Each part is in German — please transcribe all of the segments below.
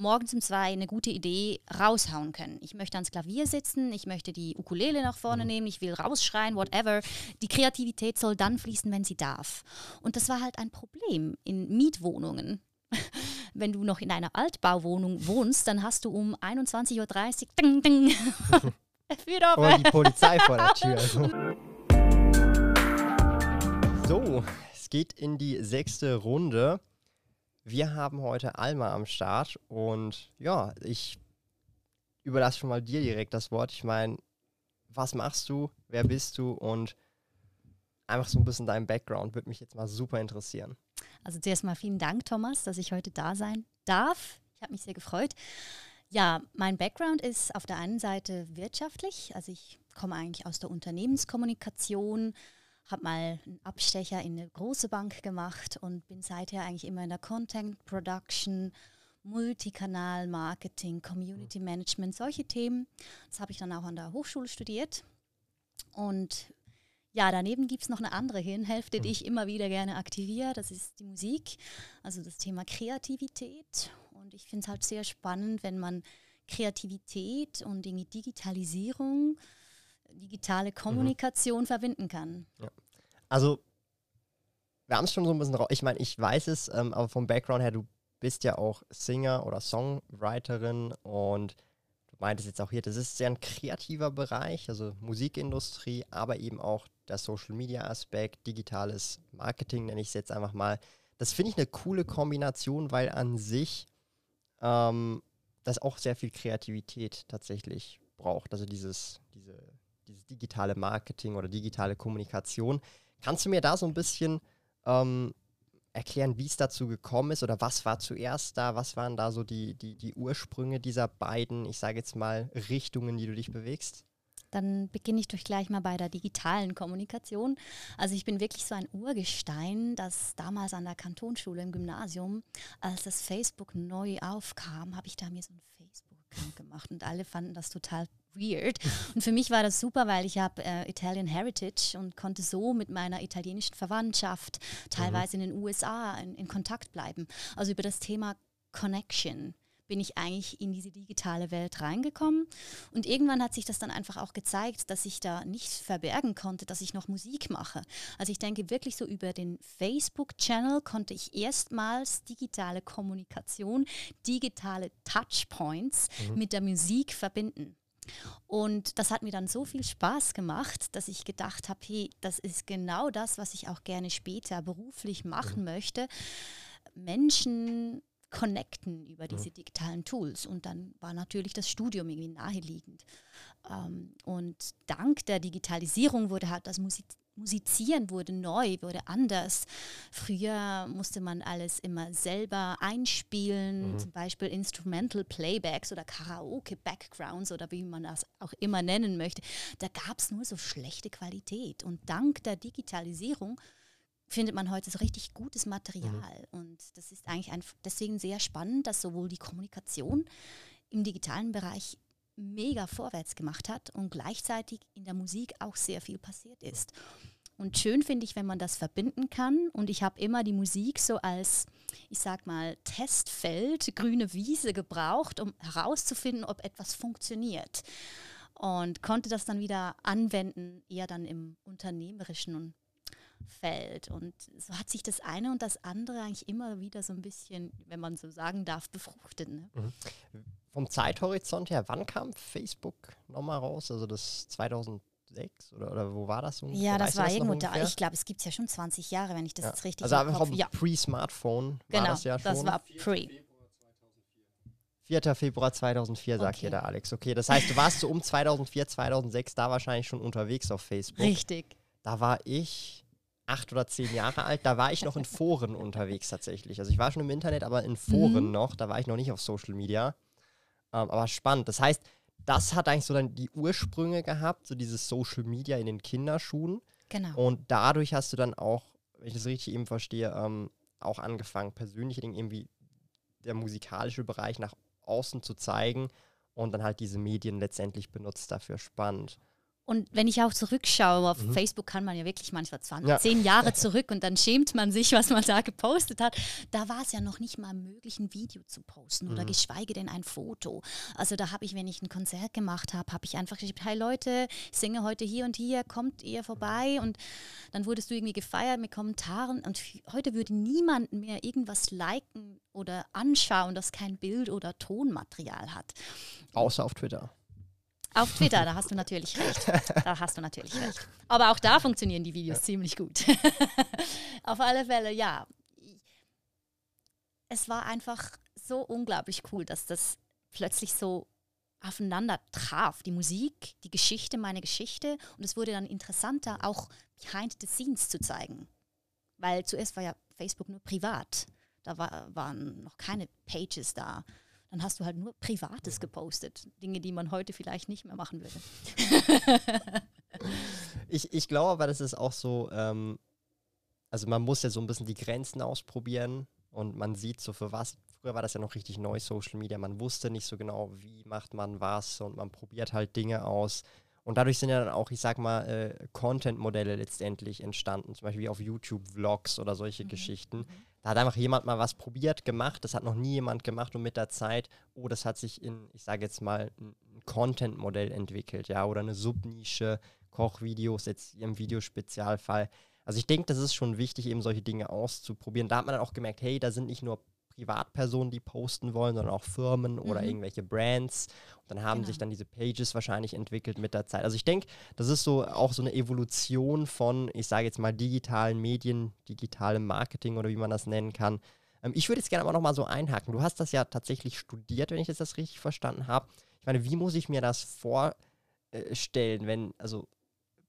morgens um zwei eine gute Idee raushauen können. Ich möchte ans Klavier sitzen, ich möchte die Ukulele nach vorne mhm. nehmen, ich will rausschreien, whatever. Die Kreativität soll dann fließen, wenn sie darf. Und das war halt ein Problem in Mietwohnungen. Wenn du noch in einer Altbauwohnung wohnst, dann hast du um 21.30 Uhr ding, ding. Oder die Polizei vor der Tür. Also. So, es geht in die sechste Runde. Wir haben heute Alma am Start und ja, ich überlasse schon mal dir direkt das Wort. Ich meine, was machst du, wer bist du und einfach so ein bisschen dein Background würde mich jetzt mal super interessieren. Also zuerst mal vielen Dank, Thomas, dass ich heute da sein darf. Ich habe mich sehr gefreut. Ja, mein Background ist auf der einen Seite wirtschaftlich. Also ich komme eigentlich aus der Unternehmenskommunikation, habe mal einen Abstecher in eine große Bank gemacht und bin seither eigentlich immer in der Content Production, Multikanal Marketing, Community Management, solche Themen. Das habe ich dann auch an der Hochschule studiert. Und ja, daneben gibt es noch eine andere Hirnhälfte, die mhm. ich immer wieder gerne aktiviere. Das ist die Musik, also das Thema Kreativität. Und ich finde es halt sehr spannend, wenn man Kreativität und irgendwie Digitalisierung digitale Kommunikation mhm. verbinden kann. Ja. Also, wir haben es schon so ein bisschen raus. Ich meine, ich weiß es, ähm, aber vom Background her, du bist ja auch Singer oder Songwriterin und du meintest jetzt auch hier, das ist sehr ein kreativer Bereich, also Musikindustrie, aber eben auch der Social Media Aspekt, digitales Marketing nenne ich es jetzt einfach mal. Das finde ich eine coole Kombination, weil an sich ähm, das auch sehr viel Kreativität tatsächlich braucht. Also dieses, diese dieses digitale Marketing oder digitale Kommunikation. Kannst du mir da so ein bisschen ähm, erklären, wie es dazu gekommen ist oder was war zuerst da? Was waren da so die, die, die Ursprünge dieser beiden, ich sage jetzt mal, Richtungen, die du dich bewegst? Dann beginne ich doch gleich mal bei der digitalen Kommunikation. Also ich bin wirklich so ein Urgestein, das damals an der Kantonsschule im Gymnasium, als das Facebook neu aufkam, habe ich da mir so ein Facebook-Account gemacht und alle fanden das total weird. Und für mich war das super, weil ich habe äh, Italian Heritage und konnte so mit meiner italienischen Verwandtschaft teilweise mhm. in den USA in, in Kontakt bleiben. Also über das Thema Connection bin ich eigentlich in diese digitale Welt reingekommen. Und irgendwann hat sich das dann einfach auch gezeigt, dass ich da nicht verbergen konnte, dass ich noch Musik mache. Also ich denke wirklich so über den Facebook-Channel konnte ich erstmals digitale Kommunikation, digitale Touchpoints mhm. mit der Musik verbinden. Und das hat mir dann so viel Spaß gemacht, dass ich gedacht habe, hey, das ist genau das, was ich auch gerne später beruflich machen mhm. möchte. Menschen connecten über diese mhm. digitalen Tools. Und dann war natürlich das Studium irgendwie naheliegend. Ähm, und dank der Digitalisierung wurde halt das Musik Musizieren wurde neu, wurde anders. Früher musste man alles immer selber einspielen, mhm. zum Beispiel Instrumental Playbacks oder Karaoke Backgrounds oder wie man das auch immer nennen möchte. Da gab es nur so schlechte Qualität. Und dank der Digitalisierung findet man heute so richtig gutes Material. Mhm. Und das ist eigentlich ein, deswegen sehr spannend, dass sowohl die Kommunikation im digitalen Bereich mega vorwärts gemacht hat und gleichzeitig in der Musik auch sehr viel passiert ist. Und schön finde ich, wenn man das verbinden kann. Und ich habe immer die Musik so als, ich sag mal, Testfeld, grüne Wiese gebraucht, um herauszufinden, ob etwas funktioniert. Und konnte das dann wieder anwenden, eher dann im unternehmerischen Feld. Und so hat sich das eine und das andere eigentlich immer wieder so ein bisschen, wenn man so sagen darf, befruchtet. Ne? Mhm. Vom Zeithorizont her, wann kam Facebook nochmal raus? Also das 2006 oder, oder wo war das ungefähr? Ja, das weißt war das irgendwo da. Ich glaube, es gibt es ja schon 20 Jahre, wenn ich das ja. jetzt richtig Also einfach ja. Pre-Smartphone genau, war das ja schon. das war Pre. 4. Februar 2004, sagt okay. hier der Alex. Okay, das heißt, du warst so um 2004, 2006 da wahrscheinlich schon unterwegs auf Facebook. Richtig. Da war ich acht oder zehn Jahre alt, da war ich noch in Foren unterwegs tatsächlich. Also ich war schon im Internet, aber in Foren mhm. noch, da war ich noch nicht auf Social Media. Ähm, aber spannend. Das heißt, das hat eigentlich so dann die Ursprünge gehabt, so dieses Social Media in den Kinderschuhen. Genau. Und dadurch hast du dann auch, wenn ich das richtig eben verstehe, ähm, auch angefangen, persönliche Dinge irgendwie der musikalische Bereich nach außen zu zeigen und dann halt diese Medien letztendlich benutzt dafür spannend. Und wenn ich auch zurückschaue, auf mhm. Facebook kann man ja wirklich manchmal 20, ja. 10 Jahre zurück und dann schämt man sich, was man da gepostet hat. Da war es ja noch nicht mal möglich, ein Video zu posten mhm. oder geschweige denn ein Foto. Also da habe ich, wenn ich ein Konzert gemacht habe, habe ich einfach geschrieben, hey Leute, ich singe heute hier und hier, kommt ihr vorbei? Und dann wurdest du irgendwie gefeiert mit Kommentaren. Und heute würde niemand mehr irgendwas liken oder anschauen, das kein Bild oder Tonmaterial hat. Außer auf Twitter. Auf Twitter, da hast du natürlich recht. Da hast du natürlich recht. Aber auch da funktionieren die Videos ja. ziemlich gut. Auf alle Fälle, ja. Es war einfach so unglaublich cool, dass das plötzlich so aufeinander traf. Die Musik, die Geschichte, meine Geschichte. Und es wurde dann interessanter, auch behind the scenes zu zeigen. Weil zuerst war ja Facebook nur privat. Da war, waren noch keine Pages da dann hast du halt nur Privates gepostet. Dinge, die man heute vielleicht nicht mehr machen würde. ich, ich glaube aber, das ist auch so, ähm, also man muss ja so ein bisschen die Grenzen ausprobieren und man sieht so für was, früher war das ja noch richtig neu, Social Media, man wusste nicht so genau, wie macht man was und man probiert halt Dinge aus. Und dadurch sind ja dann auch, ich sag mal, äh, Content-Modelle letztendlich entstanden, zum Beispiel auf YouTube-Vlogs oder solche mhm. Geschichten. Mhm da hat einfach jemand mal was probiert, gemacht, das hat noch nie jemand gemacht und mit der Zeit, oh, das hat sich in, ich sage jetzt mal, ein Content-Modell entwickelt, ja, oder eine Subnische, Kochvideos, jetzt im Videospezialfall. Also ich denke, das ist schon wichtig, eben solche Dinge auszuprobieren. Da hat man dann auch gemerkt, hey, da sind nicht nur Privatpersonen, die posten wollen, sondern auch Firmen mhm. oder irgendwelche Brands. Und dann haben genau. sich dann diese Pages wahrscheinlich entwickelt mit der Zeit. Also ich denke, das ist so auch so eine Evolution von, ich sage jetzt mal, digitalen Medien, digitalem Marketing oder wie man das nennen kann. Ähm, ich würde jetzt gerne aber nochmal so einhaken. Du hast das ja tatsächlich studiert, wenn ich jetzt das richtig verstanden habe. Ich meine, wie muss ich mir das vorstellen, wenn, also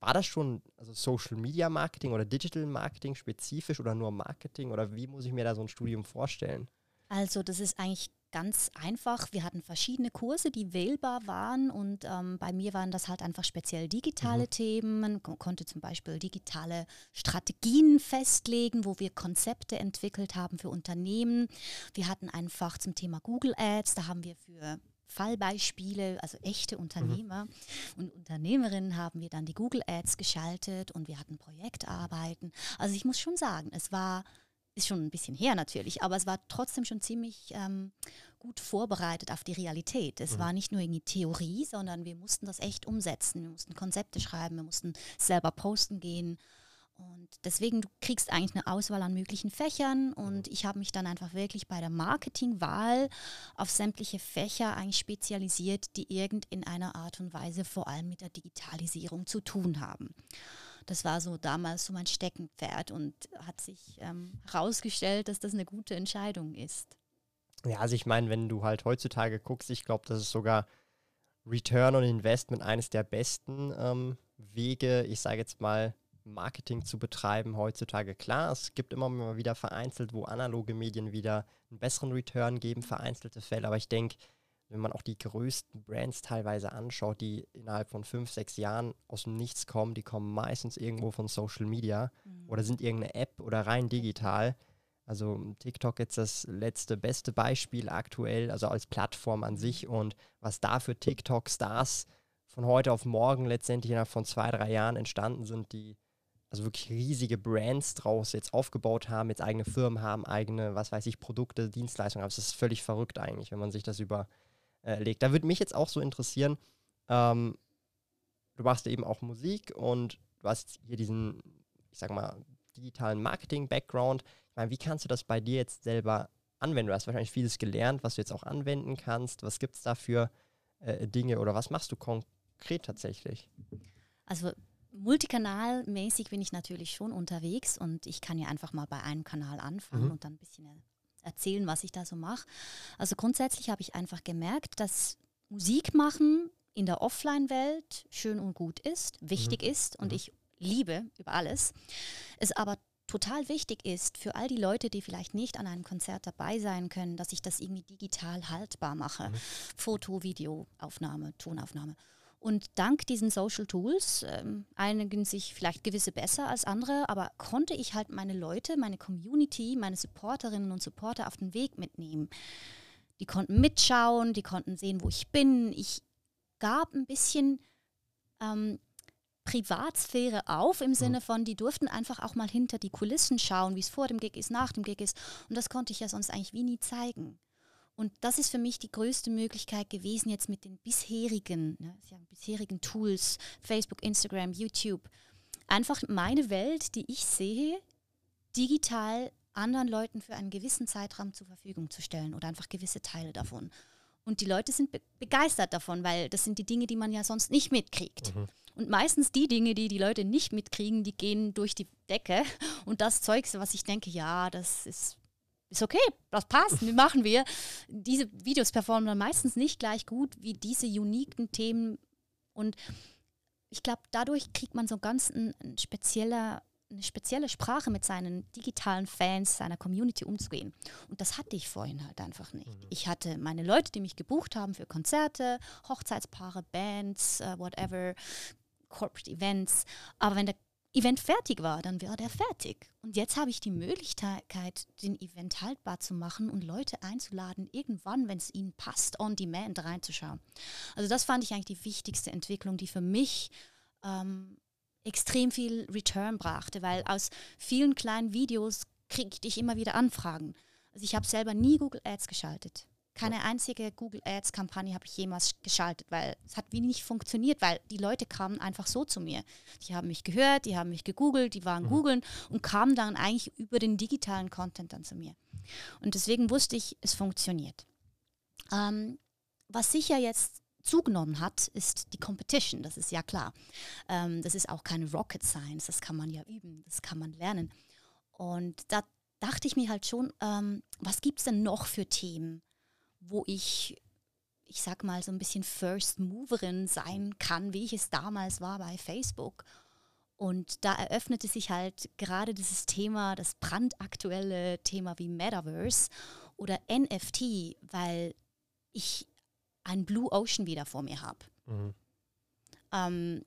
war das schon also Social Media Marketing oder Digital Marketing spezifisch oder nur Marketing oder wie muss ich mir da so ein Studium vorstellen? Also das ist eigentlich ganz einfach. Wir hatten verschiedene Kurse, die wählbar waren und ähm, bei mir waren das halt einfach speziell digitale mhm. Themen. Man konnte zum Beispiel digitale Strategien festlegen, wo wir Konzepte entwickelt haben für Unternehmen. Wir hatten einfach zum Thema Google Ads, da haben wir für Fallbeispiele, also echte Unternehmer mhm. und Unternehmerinnen haben wir dann die Google Ads geschaltet und wir hatten Projektarbeiten. Also ich muss schon sagen, es war ist schon ein bisschen her natürlich, aber es war trotzdem schon ziemlich ähm, gut vorbereitet auf die Realität. Es mhm. war nicht nur irgendwie Theorie, sondern wir mussten das echt umsetzen. Wir mussten Konzepte schreiben, wir mussten selber posten gehen. Und deswegen, du kriegst eigentlich eine Auswahl an möglichen Fächern und ich habe mich dann einfach wirklich bei der Marketingwahl auf sämtliche Fächer eigentlich spezialisiert, die irgend in einer Art und Weise vor allem mit der Digitalisierung zu tun haben. Das war so damals so mein Steckenpferd und hat sich ähm, herausgestellt, dass das eine gute Entscheidung ist. Ja, also ich meine, wenn du halt heutzutage guckst, ich glaube, das ist sogar Return on Investment eines der besten ähm, Wege, ich sage jetzt mal, Marketing zu betreiben heutzutage. Klar, es gibt immer mal wieder vereinzelt, wo analoge Medien wieder einen besseren Return geben, vereinzelte Fälle, aber ich denke, wenn man auch die größten Brands teilweise anschaut, die innerhalb von fünf, sechs Jahren aus dem Nichts kommen, die kommen meistens irgendwo von Social Media mhm. oder sind irgendeine App oder rein digital. Also TikTok jetzt das letzte beste Beispiel aktuell, also als Plattform an sich und was da für TikTok-Stars von heute auf morgen letztendlich innerhalb von zwei, drei Jahren entstanden sind, die also wirklich riesige Brands draus jetzt aufgebaut haben, jetzt eigene Firmen haben, eigene, was weiß ich, Produkte, Dienstleistungen haben. Es ist völlig verrückt eigentlich, wenn man sich das über äh, legt. Da würde mich jetzt auch so interessieren, ähm, du machst eben auch Musik und du hast hier diesen, ich sag mal, digitalen Marketing-Background. Ich meine, wie kannst du das bei dir jetzt selber anwenden? Du hast wahrscheinlich vieles gelernt, was du jetzt auch anwenden kannst. Was gibt es da für äh, Dinge oder was machst du konkret tatsächlich? Also multikanalmäßig bin ich natürlich schon unterwegs und ich kann ja einfach mal bei einem Kanal anfangen mhm. und dann ein bisschen erzählen, was ich da so mache. Also grundsätzlich habe ich einfach gemerkt, dass Musik machen in der Offline-Welt schön und gut ist, wichtig mhm. ist und mhm. ich liebe über alles. Es aber total wichtig ist für all die Leute, die vielleicht nicht an einem Konzert dabei sein können, dass ich das irgendwie digital haltbar mache. Mhm. Foto, Videoaufnahme, Tonaufnahme. Und dank diesen Social Tools, ähm, einigen sich vielleicht gewisse besser als andere, aber konnte ich halt meine Leute, meine Community, meine Supporterinnen und Supporter auf den Weg mitnehmen. Die konnten mitschauen, die konnten sehen, wo ich bin. Ich gab ein bisschen ähm, Privatsphäre auf im Sinne von, die durften einfach auch mal hinter die Kulissen schauen, wie es vor dem Gig ist, nach dem Gig ist. Und das konnte ich ja sonst eigentlich wie nie zeigen. Und das ist für mich die größte Möglichkeit gewesen, jetzt mit den bisherigen, ne, bisherigen Tools, Facebook, Instagram, YouTube, einfach meine Welt, die ich sehe, digital anderen Leuten für einen gewissen Zeitraum zur Verfügung zu stellen oder einfach gewisse Teile davon. Und die Leute sind be begeistert davon, weil das sind die Dinge, die man ja sonst nicht mitkriegt. Mhm. Und meistens die Dinge, die die Leute nicht mitkriegen, die gehen durch die Decke. Und das Zeugs, was ich denke, ja, das ist, ist okay, das passt, wie machen wir. Diese Videos performen dann meistens nicht gleich gut wie diese uniken Themen. Und ich glaube, dadurch kriegt man so ganz ein, ein spezieller eine spezielle Sprache mit seinen digitalen Fans, seiner Community umzugehen. Und das hatte ich vorhin halt einfach nicht. Mhm. Ich hatte meine Leute, die mich gebucht haben für Konzerte, Hochzeitspaare, Bands, uh, whatever, Corporate Events. Aber wenn der Event fertig war, dann war der fertig. Und jetzt habe ich die Möglichkeit, den Event haltbar zu machen und Leute einzuladen, irgendwann, wenn es ihnen passt, on demand reinzuschauen. Also das fand ich eigentlich die wichtigste Entwicklung, die für mich ähm, extrem viel Return brachte, weil aus vielen kleinen Videos kriege ich immer wieder Anfragen. Also ich habe selber nie Google Ads geschaltet. Keine einzige Google Ads Kampagne habe ich jemals geschaltet, weil es hat wie nicht funktioniert, weil die Leute kamen einfach so zu mir. Die haben mich gehört, die haben mich gegoogelt, die waren mhm. googeln und kamen dann eigentlich über den digitalen Content dann zu mir. Und deswegen wusste ich, es funktioniert. Ähm, was sicher jetzt zugenommen hat, ist die Competition, das ist ja klar. Ähm, das ist auch keine Rocket Science, das kann man ja üben, das kann man lernen. Und da dachte ich mir halt schon, ähm, was gibt es denn noch für Themen, wo ich, ich sag mal, so ein bisschen First Moverin sein kann, wie ich es damals war bei Facebook. Und da eröffnete sich halt gerade dieses Thema, das brandaktuelle Thema wie Metaverse oder NFT, weil ich ein Blue Ocean wieder vor mir habe. Mhm. Ähm,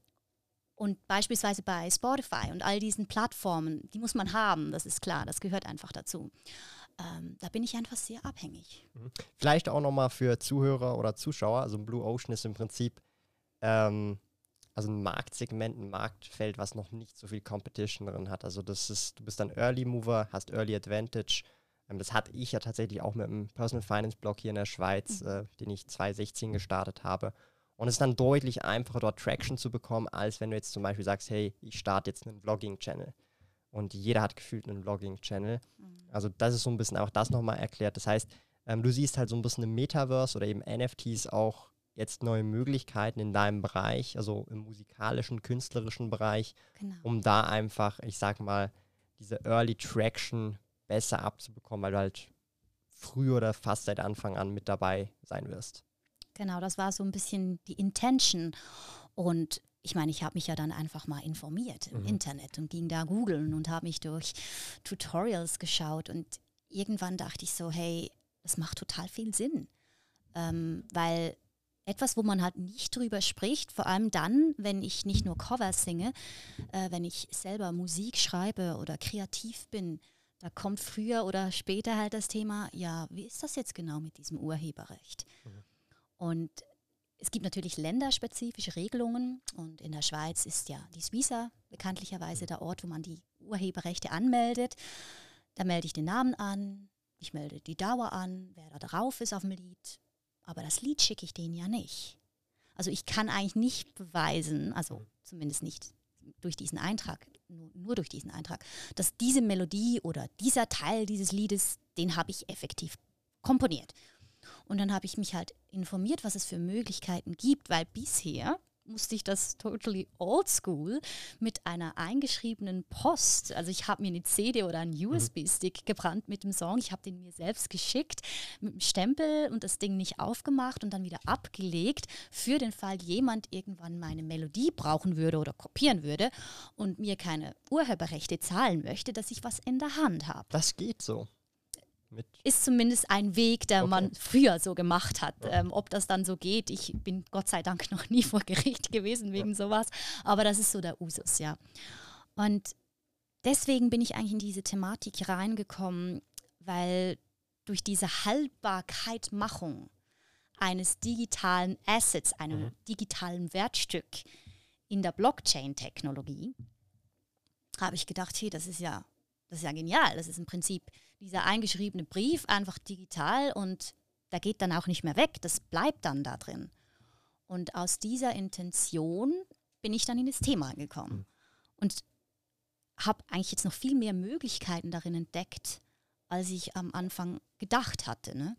und beispielsweise bei Spotify und all diesen Plattformen, die muss man haben, das ist klar, das gehört einfach dazu. Ähm, da bin ich einfach sehr abhängig. Mhm. Vielleicht auch nochmal für Zuhörer oder Zuschauer, also Blue Ocean ist im Prinzip ähm, also ein Marktsegment, ein Marktfeld, was noch nicht so viel Competition drin hat. Also das ist, du bist ein Early Mover, hast Early Advantage ähm, das hatte ich ja tatsächlich auch mit dem Personal Finance Blog hier in der Schweiz, mhm. äh, den ich 2016 gestartet habe. Und es ist dann deutlich einfacher, dort Traction zu bekommen, als wenn du jetzt zum Beispiel sagst, hey, ich starte jetzt einen Vlogging-Channel. Und jeder hat gefühlt einen Vlogging-Channel. Mhm. Also das ist so ein bisschen auch das nochmal erklärt. Das heißt, ähm, du siehst halt so ein bisschen im Metaverse oder eben NFTs auch jetzt neue Möglichkeiten in deinem Bereich, also im musikalischen, künstlerischen Bereich, genau. um da einfach, ich sag mal, diese Early Traction besser abzubekommen, weil du halt früher oder fast seit Anfang an mit dabei sein wirst. Genau, das war so ein bisschen die Intention. Und ich meine, ich habe mich ja dann einfach mal informiert im mhm. Internet und ging da googeln und habe mich durch Tutorials geschaut. Und irgendwann dachte ich so, hey, das macht total viel Sinn. Ähm, weil etwas, wo man halt nicht drüber spricht, vor allem dann, wenn ich nicht nur Covers singe, äh, wenn ich selber Musik schreibe oder kreativ bin, da kommt früher oder später halt das Thema, ja, wie ist das jetzt genau mit diesem Urheberrecht? Mhm. Und es gibt natürlich länderspezifische Regelungen und in der Schweiz ist ja die Suiza bekanntlicherweise der Ort, wo man die Urheberrechte anmeldet. Da melde ich den Namen an, ich melde die Dauer an, wer da drauf ist auf dem Lied, aber das Lied schicke ich denen ja nicht. Also ich kann eigentlich nicht beweisen, also zumindest nicht durch diesen Eintrag, nur, nur durch diesen Eintrag, dass diese Melodie oder dieser Teil dieses Liedes, den habe ich effektiv komponiert. Und dann habe ich mich halt informiert, was es für Möglichkeiten gibt, weil bisher musste ich das totally old school mit einer eingeschriebenen Post. Also ich habe mir eine CD oder einen mhm. USB-Stick gebrannt mit dem Song. Ich habe den mir selbst geschickt mit dem Stempel und das Ding nicht aufgemacht und dann wieder abgelegt für den Fall jemand irgendwann meine Melodie brauchen würde oder kopieren würde und mir keine Urheberrechte zahlen möchte, dass ich was in der Hand habe. Das geht so mit. Ist zumindest ein Weg, der okay. man früher so gemacht hat. Ja. Ähm, ob das dann so geht, ich bin Gott sei Dank noch nie vor Gericht gewesen wegen ja. sowas, aber das ist so der Usus, ja. Und deswegen bin ich eigentlich in diese Thematik reingekommen, weil durch diese Haltbarkeitmachung eines digitalen Assets, einem mhm. digitalen Wertstück, in der Blockchain-Technologie, habe ich gedacht, hey, das ist ja, das ist ja genial. Das ist im Prinzip dieser eingeschriebene Brief einfach digital und der geht dann auch nicht mehr weg. Das bleibt dann da drin. Und aus dieser Intention bin ich dann in das Thema gekommen mhm. und habe eigentlich jetzt noch viel mehr Möglichkeiten darin entdeckt, als ich am Anfang gedacht hatte. Ne?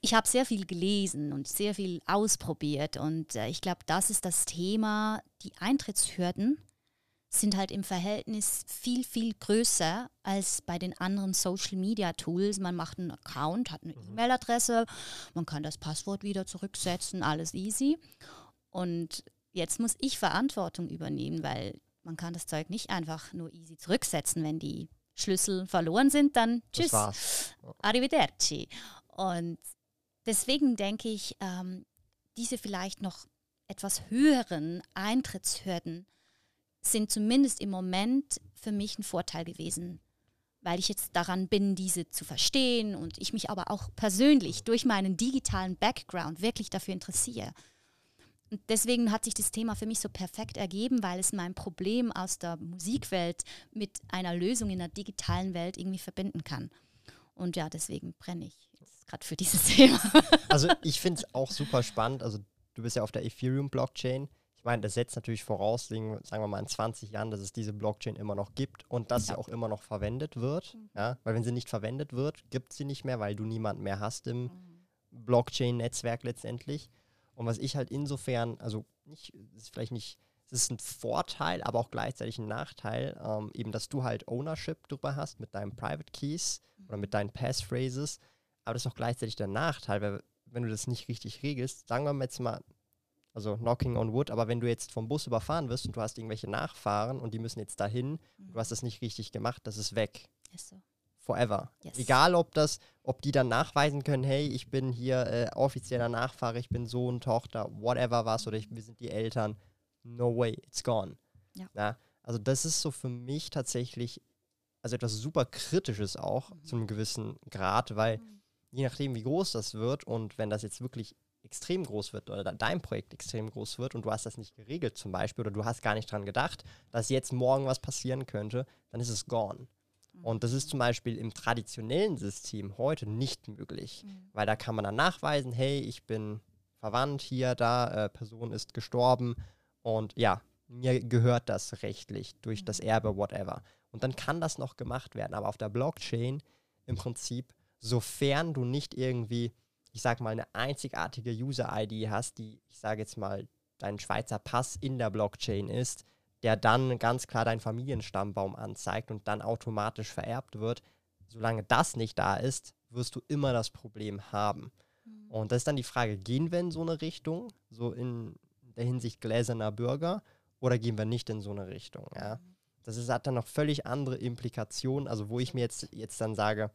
Ich habe sehr viel gelesen und sehr viel ausprobiert und äh, ich glaube, das ist das Thema, die Eintrittshürden sind halt im Verhältnis viel, viel größer als bei den anderen Social Media Tools. Man macht einen Account, hat eine mhm. E-Mail-Adresse, man kann das Passwort wieder zurücksetzen, alles easy. Und jetzt muss ich Verantwortung übernehmen, weil man kann das Zeug nicht einfach nur easy zurücksetzen, wenn die Schlüssel verloren sind, dann tschüss, arrivederci. Und deswegen denke ich, ähm, diese vielleicht noch etwas höheren Eintrittshürden sind zumindest im Moment für mich ein Vorteil gewesen, weil ich jetzt daran bin, diese zu verstehen und ich mich aber auch persönlich durch meinen digitalen Background wirklich dafür interessiere. Und deswegen hat sich das Thema für mich so perfekt ergeben, weil es mein Problem aus der Musikwelt mit einer Lösung in der digitalen Welt irgendwie verbinden kann. Und ja, deswegen brenne ich gerade für dieses Thema. Also ich finde es auch super spannend. Also du bist ja auf der Ethereum-Blockchain. Ich meine, das setzt natürlich voraus, sagen wir mal in 20 Jahren, dass es diese Blockchain immer noch gibt und dass ja. sie auch immer noch verwendet wird. Mhm. Ja? Weil wenn sie nicht verwendet wird, gibt sie nicht mehr, weil du niemanden mehr hast im mhm. Blockchain-Netzwerk letztendlich. Und was ich halt insofern, also nicht, ist vielleicht nicht, es ist ein Vorteil, aber auch gleichzeitig ein Nachteil, ähm, eben, dass du halt Ownership drüber hast mit deinen Private Keys mhm. oder mit deinen Passphrases. Aber das ist auch gleichzeitig der Nachteil, weil wenn du das nicht richtig regelst, sagen wir mal jetzt mal, also knocking on wood, aber wenn du jetzt vom Bus überfahren wirst und du hast irgendwelche Nachfahren und die müssen jetzt dahin, mhm. du hast das nicht richtig gemacht, das ist weg. Ist so. Forever. Yes. Egal, ob das, ob die dann nachweisen können, hey, ich bin hier äh, offizieller Nachfahre, ich bin Sohn, Tochter, whatever was, oder ich, wir sind die Eltern. No way, it's gone. Ja. Na, also das ist so für mich tatsächlich, also etwas super Kritisches auch mhm. zu einem gewissen Grad, weil mhm. je nachdem, wie groß das wird und wenn das jetzt wirklich extrem groß wird oder dein Projekt extrem groß wird und du hast das nicht geregelt zum Beispiel oder du hast gar nicht dran gedacht, dass jetzt morgen was passieren könnte, dann ist es gone. Mhm. Und das ist zum Beispiel im traditionellen System heute nicht möglich, mhm. weil da kann man dann nachweisen, hey, ich bin verwandt hier, da, äh, Person ist gestorben und ja, mir gehört das rechtlich durch mhm. das Erbe, whatever. Und dann kann das noch gemacht werden. Aber auf der Blockchain im Prinzip, sofern du nicht irgendwie ich sag mal, eine einzigartige User-ID hast, die, ich sage jetzt mal, dein Schweizer Pass in der Blockchain ist, der dann ganz klar deinen Familienstammbaum anzeigt und dann automatisch vererbt wird, solange das nicht da ist, wirst du immer das Problem haben. Mhm. Und das ist dann die Frage, gehen wir in so eine Richtung, so in der Hinsicht gläserner Bürger, oder gehen wir nicht in so eine Richtung? Ja? Mhm. Das ist, hat dann noch völlig andere Implikationen, also wo ich mir jetzt, jetzt dann sage,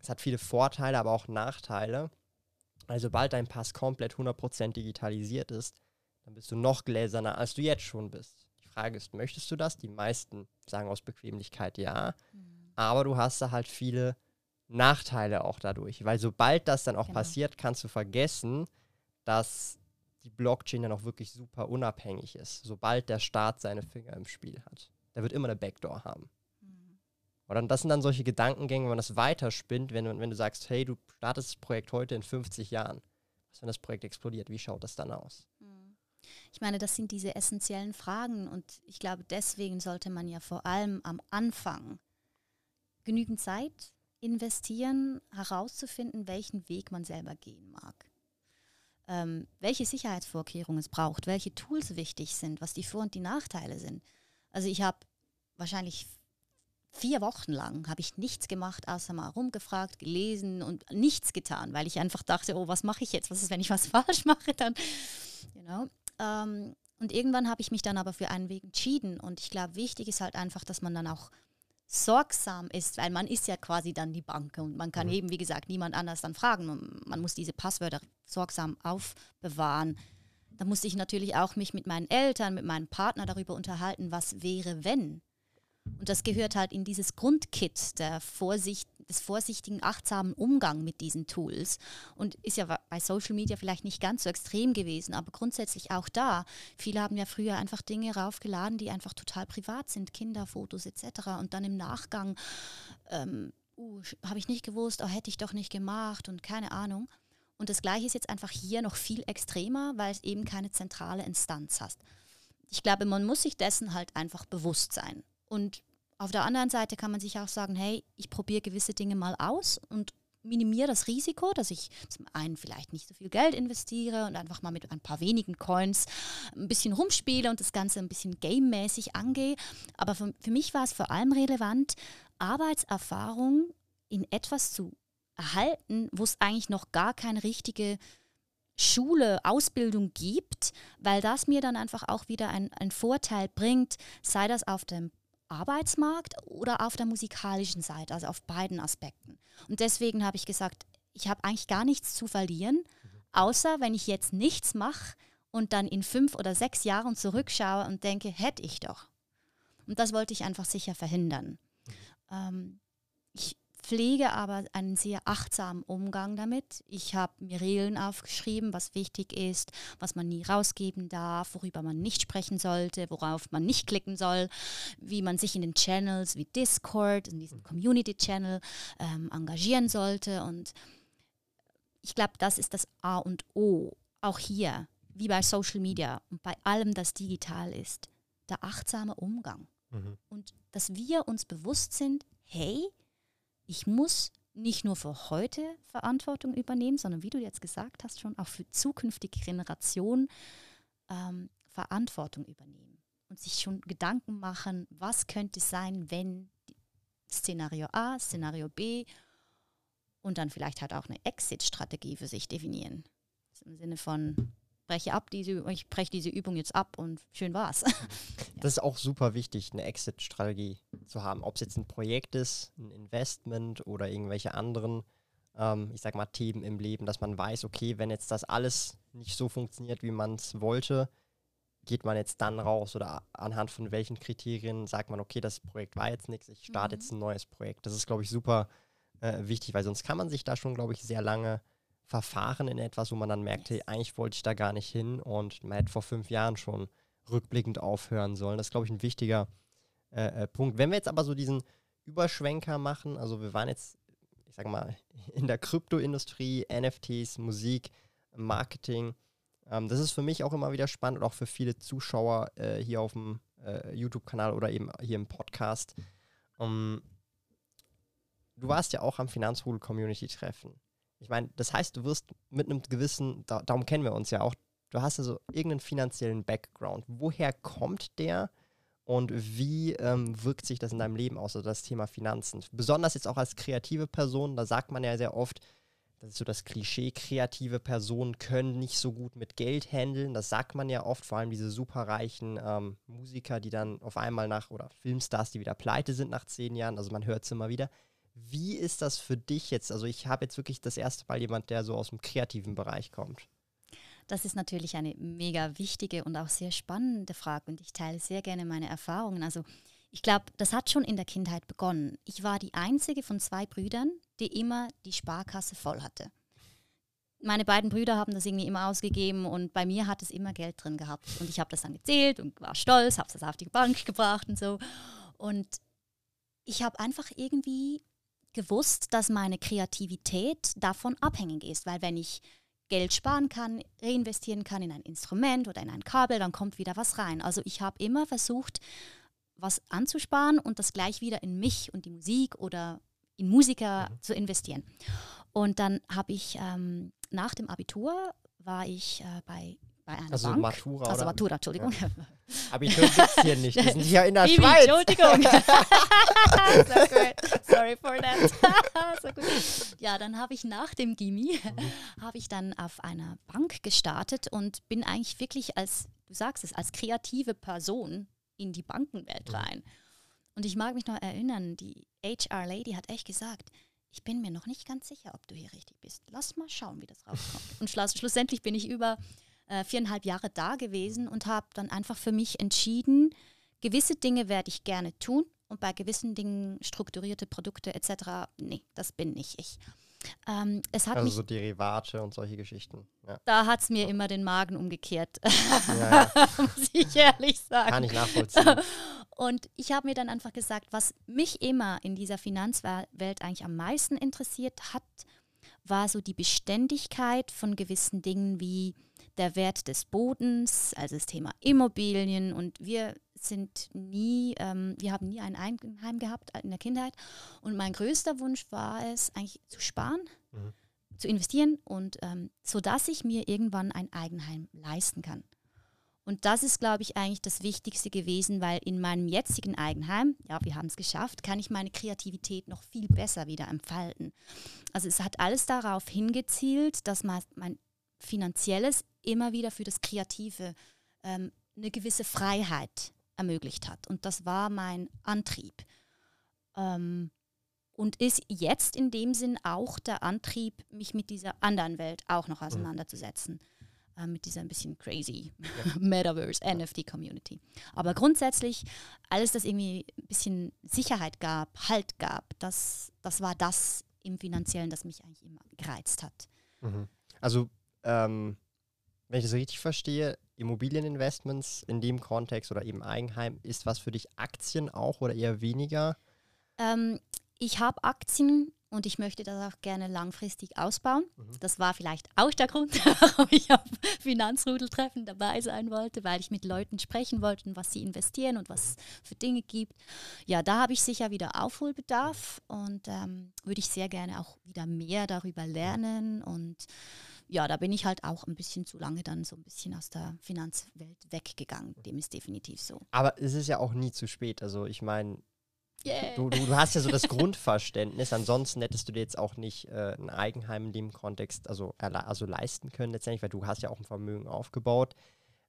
es hat viele Vorteile, aber auch Nachteile. Also sobald dein Pass komplett 100% digitalisiert ist, dann bist du noch gläserner, als du jetzt schon bist. Die Frage ist, möchtest du das? Die meisten sagen aus Bequemlichkeit ja. Mhm. Aber du hast da halt viele Nachteile auch dadurch. Weil sobald das dann auch genau. passiert, kannst du vergessen, dass die Blockchain dann auch wirklich super unabhängig ist. Sobald der Staat seine Finger im Spiel hat. Der wird immer eine Backdoor haben. Oder das sind dann solche Gedankengänge, wenn man das weiterspinnt, wenn, wenn du sagst, hey, du startest das Projekt heute in 50 Jahren. Was, wenn das Projekt explodiert? Wie schaut das dann aus? Hm. Ich meine, das sind diese essentiellen Fragen und ich glaube, deswegen sollte man ja vor allem am Anfang genügend Zeit investieren, herauszufinden, welchen Weg man selber gehen mag. Ähm, welche Sicherheitsvorkehrungen es braucht, welche Tools wichtig sind, was die Vor- und die Nachteile sind. Also ich habe wahrscheinlich vier Wochen lang habe ich nichts gemacht, außer mal rumgefragt, gelesen und nichts getan, weil ich einfach dachte, oh, was mache ich jetzt? Was ist, wenn ich was falsch mache? Dann, you know. Ähm, und irgendwann habe ich mich dann aber für einen Weg entschieden. Und ich glaube, wichtig ist halt einfach, dass man dann auch sorgsam ist, weil man ist ja quasi dann die Bank und man kann mhm. eben, wie gesagt, niemand anders dann fragen. Man, man muss diese Passwörter sorgsam aufbewahren. Da musste ich natürlich auch mich mit meinen Eltern, mit meinem Partner darüber unterhalten, was wäre, wenn. Und das gehört halt in dieses Grundkit der Vorsicht, des vorsichtigen, achtsamen Umgang mit diesen Tools. Und ist ja bei Social Media vielleicht nicht ganz so extrem gewesen, aber grundsätzlich auch da. Viele haben ja früher einfach Dinge raufgeladen, die einfach total privat sind, Kinderfotos etc. Und dann im Nachgang, ähm, uh, habe ich nicht gewusst, oh, hätte ich doch nicht gemacht und keine Ahnung. Und das Gleiche ist jetzt einfach hier noch viel extremer, weil es eben keine zentrale Instanz hast. Ich glaube, man muss sich dessen halt einfach bewusst sein. Und auf der anderen Seite kann man sich auch sagen, hey, ich probiere gewisse Dinge mal aus und minimiere das Risiko, dass ich zum einen vielleicht nicht so viel Geld investiere und einfach mal mit ein paar wenigen Coins ein bisschen rumspiele und das Ganze ein bisschen gamemäßig angehe. Aber für, für mich war es vor allem relevant, Arbeitserfahrung in etwas zu erhalten, wo es eigentlich noch gar keine richtige Schule, Ausbildung gibt, weil das mir dann einfach auch wieder einen Vorteil bringt, sei das auf dem Arbeitsmarkt oder auf der musikalischen Seite, also auf beiden Aspekten. Und deswegen habe ich gesagt, ich habe eigentlich gar nichts zu verlieren, außer wenn ich jetzt nichts mache und dann in fünf oder sechs Jahren zurückschaue und denke, hätte ich doch. Und das wollte ich einfach sicher verhindern. Ähm, ich pflege aber einen sehr achtsamen Umgang damit. Ich habe mir Regeln aufgeschrieben, was wichtig ist, was man nie rausgeben darf, worüber man nicht sprechen sollte, worauf man nicht klicken soll, wie man sich in den Channels wie Discord, in diesem Community-Channel ähm, engagieren sollte. Und ich glaube, das ist das A und O, auch hier, wie bei Social Media und bei allem, das digital ist, der achtsame Umgang. Mhm. Und dass wir uns bewusst sind, hey, ich muss nicht nur für heute Verantwortung übernehmen, sondern wie du jetzt gesagt hast, schon auch für zukünftige Generationen ähm, Verantwortung übernehmen und sich schon Gedanken machen, was könnte sein, wenn Szenario A, Szenario B und dann vielleicht halt auch eine Exit-Strategie für sich definieren. Im Sinne von, breche ab diese, ich breche diese Übung jetzt ab und schön war's. Das ist auch super wichtig, eine Exit-Strategie zu haben. Ob es jetzt ein Projekt ist, ein Investment oder irgendwelche anderen, ähm, ich sag mal, Themen im Leben, dass man weiß, okay, wenn jetzt das alles nicht so funktioniert, wie man es wollte, geht man jetzt dann raus oder anhand von welchen Kriterien sagt man, okay, das Projekt war jetzt nichts, ich starte mhm. jetzt ein neues Projekt. Das ist, glaube ich, super äh, wichtig, weil sonst kann man sich da schon, glaube ich, sehr lange verfahren in etwas, wo man dann merkt, hey, eigentlich wollte ich da gar nicht hin und man hätte vor fünf Jahren schon rückblickend aufhören sollen. Das ist, glaube ich, ein wichtiger äh, äh, Punkt. Wenn wir jetzt aber so diesen Überschwenker machen, also wir waren jetzt, ich sage mal, in der Kryptoindustrie, NFTs, Musik, Marketing, ähm, das ist für mich auch immer wieder spannend und auch für viele Zuschauer äh, hier auf dem äh, YouTube-Kanal oder eben hier im Podcast. Um, ähm, du warst ja auch am Finanzrudel-Community-Treffen. Ich meine, das heißt, du wirst mit einem gewissen, da, darum kennen wir uns ja auch, du hast also irgendeinen finanziellen Background. Woher kommt der und wie ähm, wirkt sich das in deinem Leben aus, also das Thema Finanzen? Besonders jetzt auch als kreative Person, da sagt man ja sehr oft, das ist so das Klischee, kreative Personen können nicht so gut mit Geld handeln. Das sagt man ja oft, vor allem diese superreichen ähm, Musiker, die dann auf einmal nach, oder Filmstars, die wieder pleite sind nach zehn Jahren, also man hört es immer wieder. Wie ist das für dich jetzt? Also ich habe jetzt wirklich das erste Mal jemand, der so aus dem kreativen Bereich kommt. Das ist natürlich eine mega wichtige und auch sehr spannende Frage und ich teile sehr gerne meine Erfahrungen. Also ich glaube, das hat schon in der Kindheit begonnen. Ich war die einzige von zwei Brüdern, die immer die Sparkasse voll hatte. Meine beiden Brüder haben das irgendwie immer ausgegeben und bei mir hat es immer Geld drin gehabt. Und ich habe das dann gezählt und war stolz, habe es auf die Bank gebracht und so. Und ich habe einfach irgendwie gewusst, dass meine Kreativität davon abhängig ist, weil wenn ich Geld sparen kann, reinvestieren kann in ein Instrument oder in ein Kabel, dann kommt wieder was rein. Also ich habe immer versucht, was anzusparen und das gleich wieder in mich und die Musik oder in Musiker mhm. zu investieren. Und dann habe ich ähm, nach dem Abitur war ich äh, bei bei einer also Bank. Matura, also Matura, Entschuldigung. Ja. Abitur gibt es hier nicht, wir sind hier in der Ibi, Schweiz. Entschuldigung. so good. Sorry for that. so gut. Ja, dann habe ich nach dem Gimmi, mhm. habe ich dann auf einer Bank gestartet und bin eigentlich wirklich als, du sagst es, als kreative Person in die Bankenwelt mhm. rein. Und ich mag mich noch erinnern, die HR-Lady hat echt gesagt, ich bin mir noch nicht ganz sicher, ob du hier richtig bist. Lass mal schauen, wie das rauskommt. Und schlussendlich bin ich über äh, viereinhalb Jahre da gewesen und habe dann einfach für mich entschieden, gewisse Dinge werde ich gerne tun und bei gewissen Dingen strukturierte Produkte etc., nee, das bin nicht ich. Ähm, es hat also so Derivate und solche Geschichten. Ja. da hat es mir immer den Magen umgekehrt, Ja, ja. muss ich ehrlich sagen. Kann ich nachvollziehen. Und ich habe mir dann einfach gesagt, was mich immer in dieser Finanzwelt eigentlich am meisten interessiert hat, war so die Beständigkeit von gewissen Dingen wie der Wert des Bodens, also das Thema Immobilien. Und wir sind nie, ähm, wir haben nie ein Eigenheim gehabt in der Kindheit. Und mein größter Wunsch war es, eigentlich zu sparen, Mhm. zu investieren und ähm, so dass ich mir irgendwann ein Eigenheim leisten kann. Und das ist, glaube ich, eigentlich das Wichtigste gewesen, weil in meinem jetzigen Eigenheim, ja, wir haben es geschafft, kann ich meine Kreativität noch viel besser wieder entfalten. Also es hat alles darauf hingezielt, dass man mein finanzielles immer wieder für das Kreative ähm, eine gewisse Freiheit ermöglicht hat. Und das war mein Antrieb. Ähm, und ist jetzt in dem Sinn auch der Antrieb, mich mit dieser anderen Welt auch noch auseinanderzusetzen. Äh, mit dieser ein bisschen crazy Metaverse, NFT-Community. Aber grundsätzlich, alles, das irgendwie ein bisschen Sicherheit gab, Halt gab, das, das war das im Finanziellen, das mich eigentlich immer gereizt hat. Mhm. Also, ähm, wenn ich das richtig verstehe, Immobilieninvestments in dem Kontext oder eben Eigenheim, ist was für dich Aktien auch oder eher weniger? Ähm, ich habe Aktien und ich möchte das auch gerne langfristig ausbauen. Mhm. Das war vielleicht auch der Grund, warum ich am Finanzrudeltreffen dabei sein wollte, weil ich mit Leuten sprechen wollte, was sie investieren und was es für Dinge gibt. Ja, da habe ich sicher wieder Aufholbedarf und ähm, würde ich sehr gerne auch wieder mehr darüber lernen. Und ja, da bin ich halt auch ein bisschen zu lange dann so ein bisschen aus der Finanzwelt weggegangen. Dem ist definitiv so. Aber es ist ja auch nie zu spät. Also, ich meine, Yeah. du, du, du hast ja so das Grundverständnis. Ansonsten hättest du dir jetzt auch nicht äh, ein Eigenheim in dem Kontext also, also leisten können, letztendlich, weil du hast ja auch ein Vermögen aufgebaut.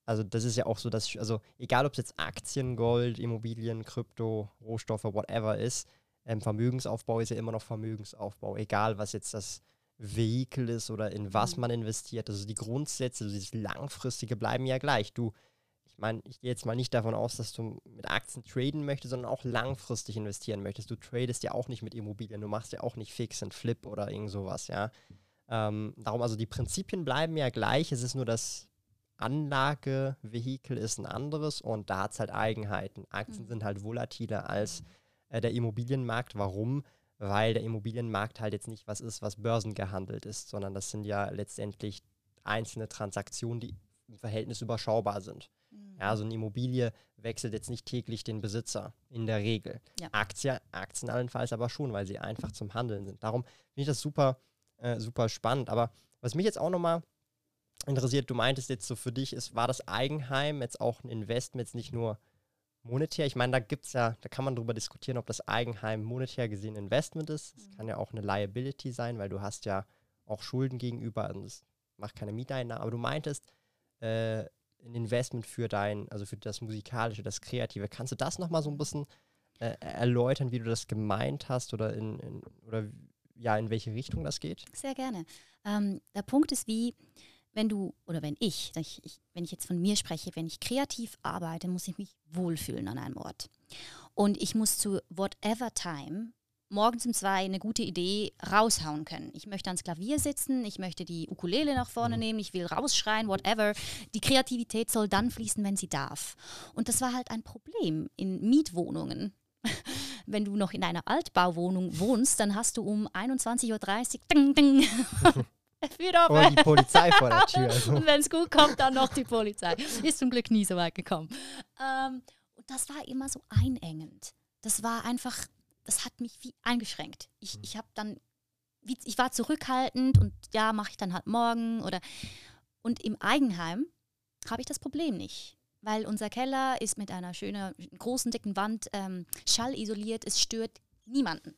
Also, das ist ja auch so, dass, also, egal ob es jetzt Aktien, Gold, Immobilien, Krypto, Rohstoffe, whatever ist, ähm, Vermögensaufbau ist ja immer noch Vermögensaufbau, egal was jetzt das Vehikel ist oder in was Mhm. man investiert. Also die Grundsätze, also dieses Langfristige bleiben ja gleich. Du, ich meine, ich gehe jetzt mal nicht davon aus, dass du mit Aktien traden möchtest, sondern auch langfristig investieren möchtest. Du tradest ja auch nicht mit Immobilien, du machst ja auch nicht Fix and Flip oder irgend sowas, ja. Ähm, darum, also die Prinzipien bleiben ja gleich, es ist nur das Anlagevehikel ist ein anderes und da hat es halt Eigenheiten. Aktien Mhm. sind halt volatiler als äh, der Immobilienmarkt. Warum? Weil der Immobilienmarkt halt jetzt nicht was ist, was börsengehandelt ist, sondern das sind ja letztendlich einzelne Transaktionen, die im Verhältnis überschaubar sind. Ja, so eine Immobilie wechselt jetzt nicht täglich den Besitzer, in der Regel. Ja. Aktie, Aktien allenfalls aber schon, weil sie einfach zum Handeln sind. Darum finde ich das super, äh, super spannend. Aber was mich jetzt auch nochmal interessiert, du meintest jetzt so für dich, ist, war das Eigenheim jetzt auch ein Investment, jetzt nicht nur monetär? Ich meine, da gibt es ja, da kann man drüber diskutieren, ob das Eigenheim monetär gesehen Investment ist. Es Mhm. kann ja auch eine Liability sein, weil du hast ja auch Schulden gegenüber, also es macht keine Mieteinnahmen. Aber du meintest, äh, ein Investment für dein, also für das Musikalische, das Kreative. Kannst du das nochmal so ein bisschen äh, erläutern, wie du das gemeint hast oder in, in oder ja, in welche Richtung das geht? Sehr gerne. Ähm, der Punkt ist wie, wenn du oder wenn ich, ich, ich, wenn ich jetzt von mir spreche, wenn ich kreativ arbeite, muss ich mich wohlfühlen an einem Ort. Und ich muss zu whatever time morgens um zwei eine gute Idee raushauen können. Ich möchte ans Klavier sitzen, ich möchte die Ukulele nach vorne Mhm. nehmen, ich will rausschreien, whatever. Die Kreativität soll dann fließen, wenn sie darf. Und das war halt ein Problem in Mietwohnungen. Wenn du noch in einer Altbauwohnung wohnst, dann hast du um 21.30 Uhr ding, ding, wieder Oh, die Polizei vor der Tür. Also. und wenn es gut kommt, dann noch die Polizei. Ist zum Glück nie so weit gekommen. Ähm, und das war immer so einengend. Das war einfach, das hat mich wie eingeschränkt. Ich, ich habe dann, wie, ich war zurückhaltend und ja, mache ich dann halt morgen oder. Und im Eigenheim habe ich das Problem nicht. Weil unser Keller ist mit einer schönen, großen, dicken Wand ähm, schallisoliert. Es stört niemanden.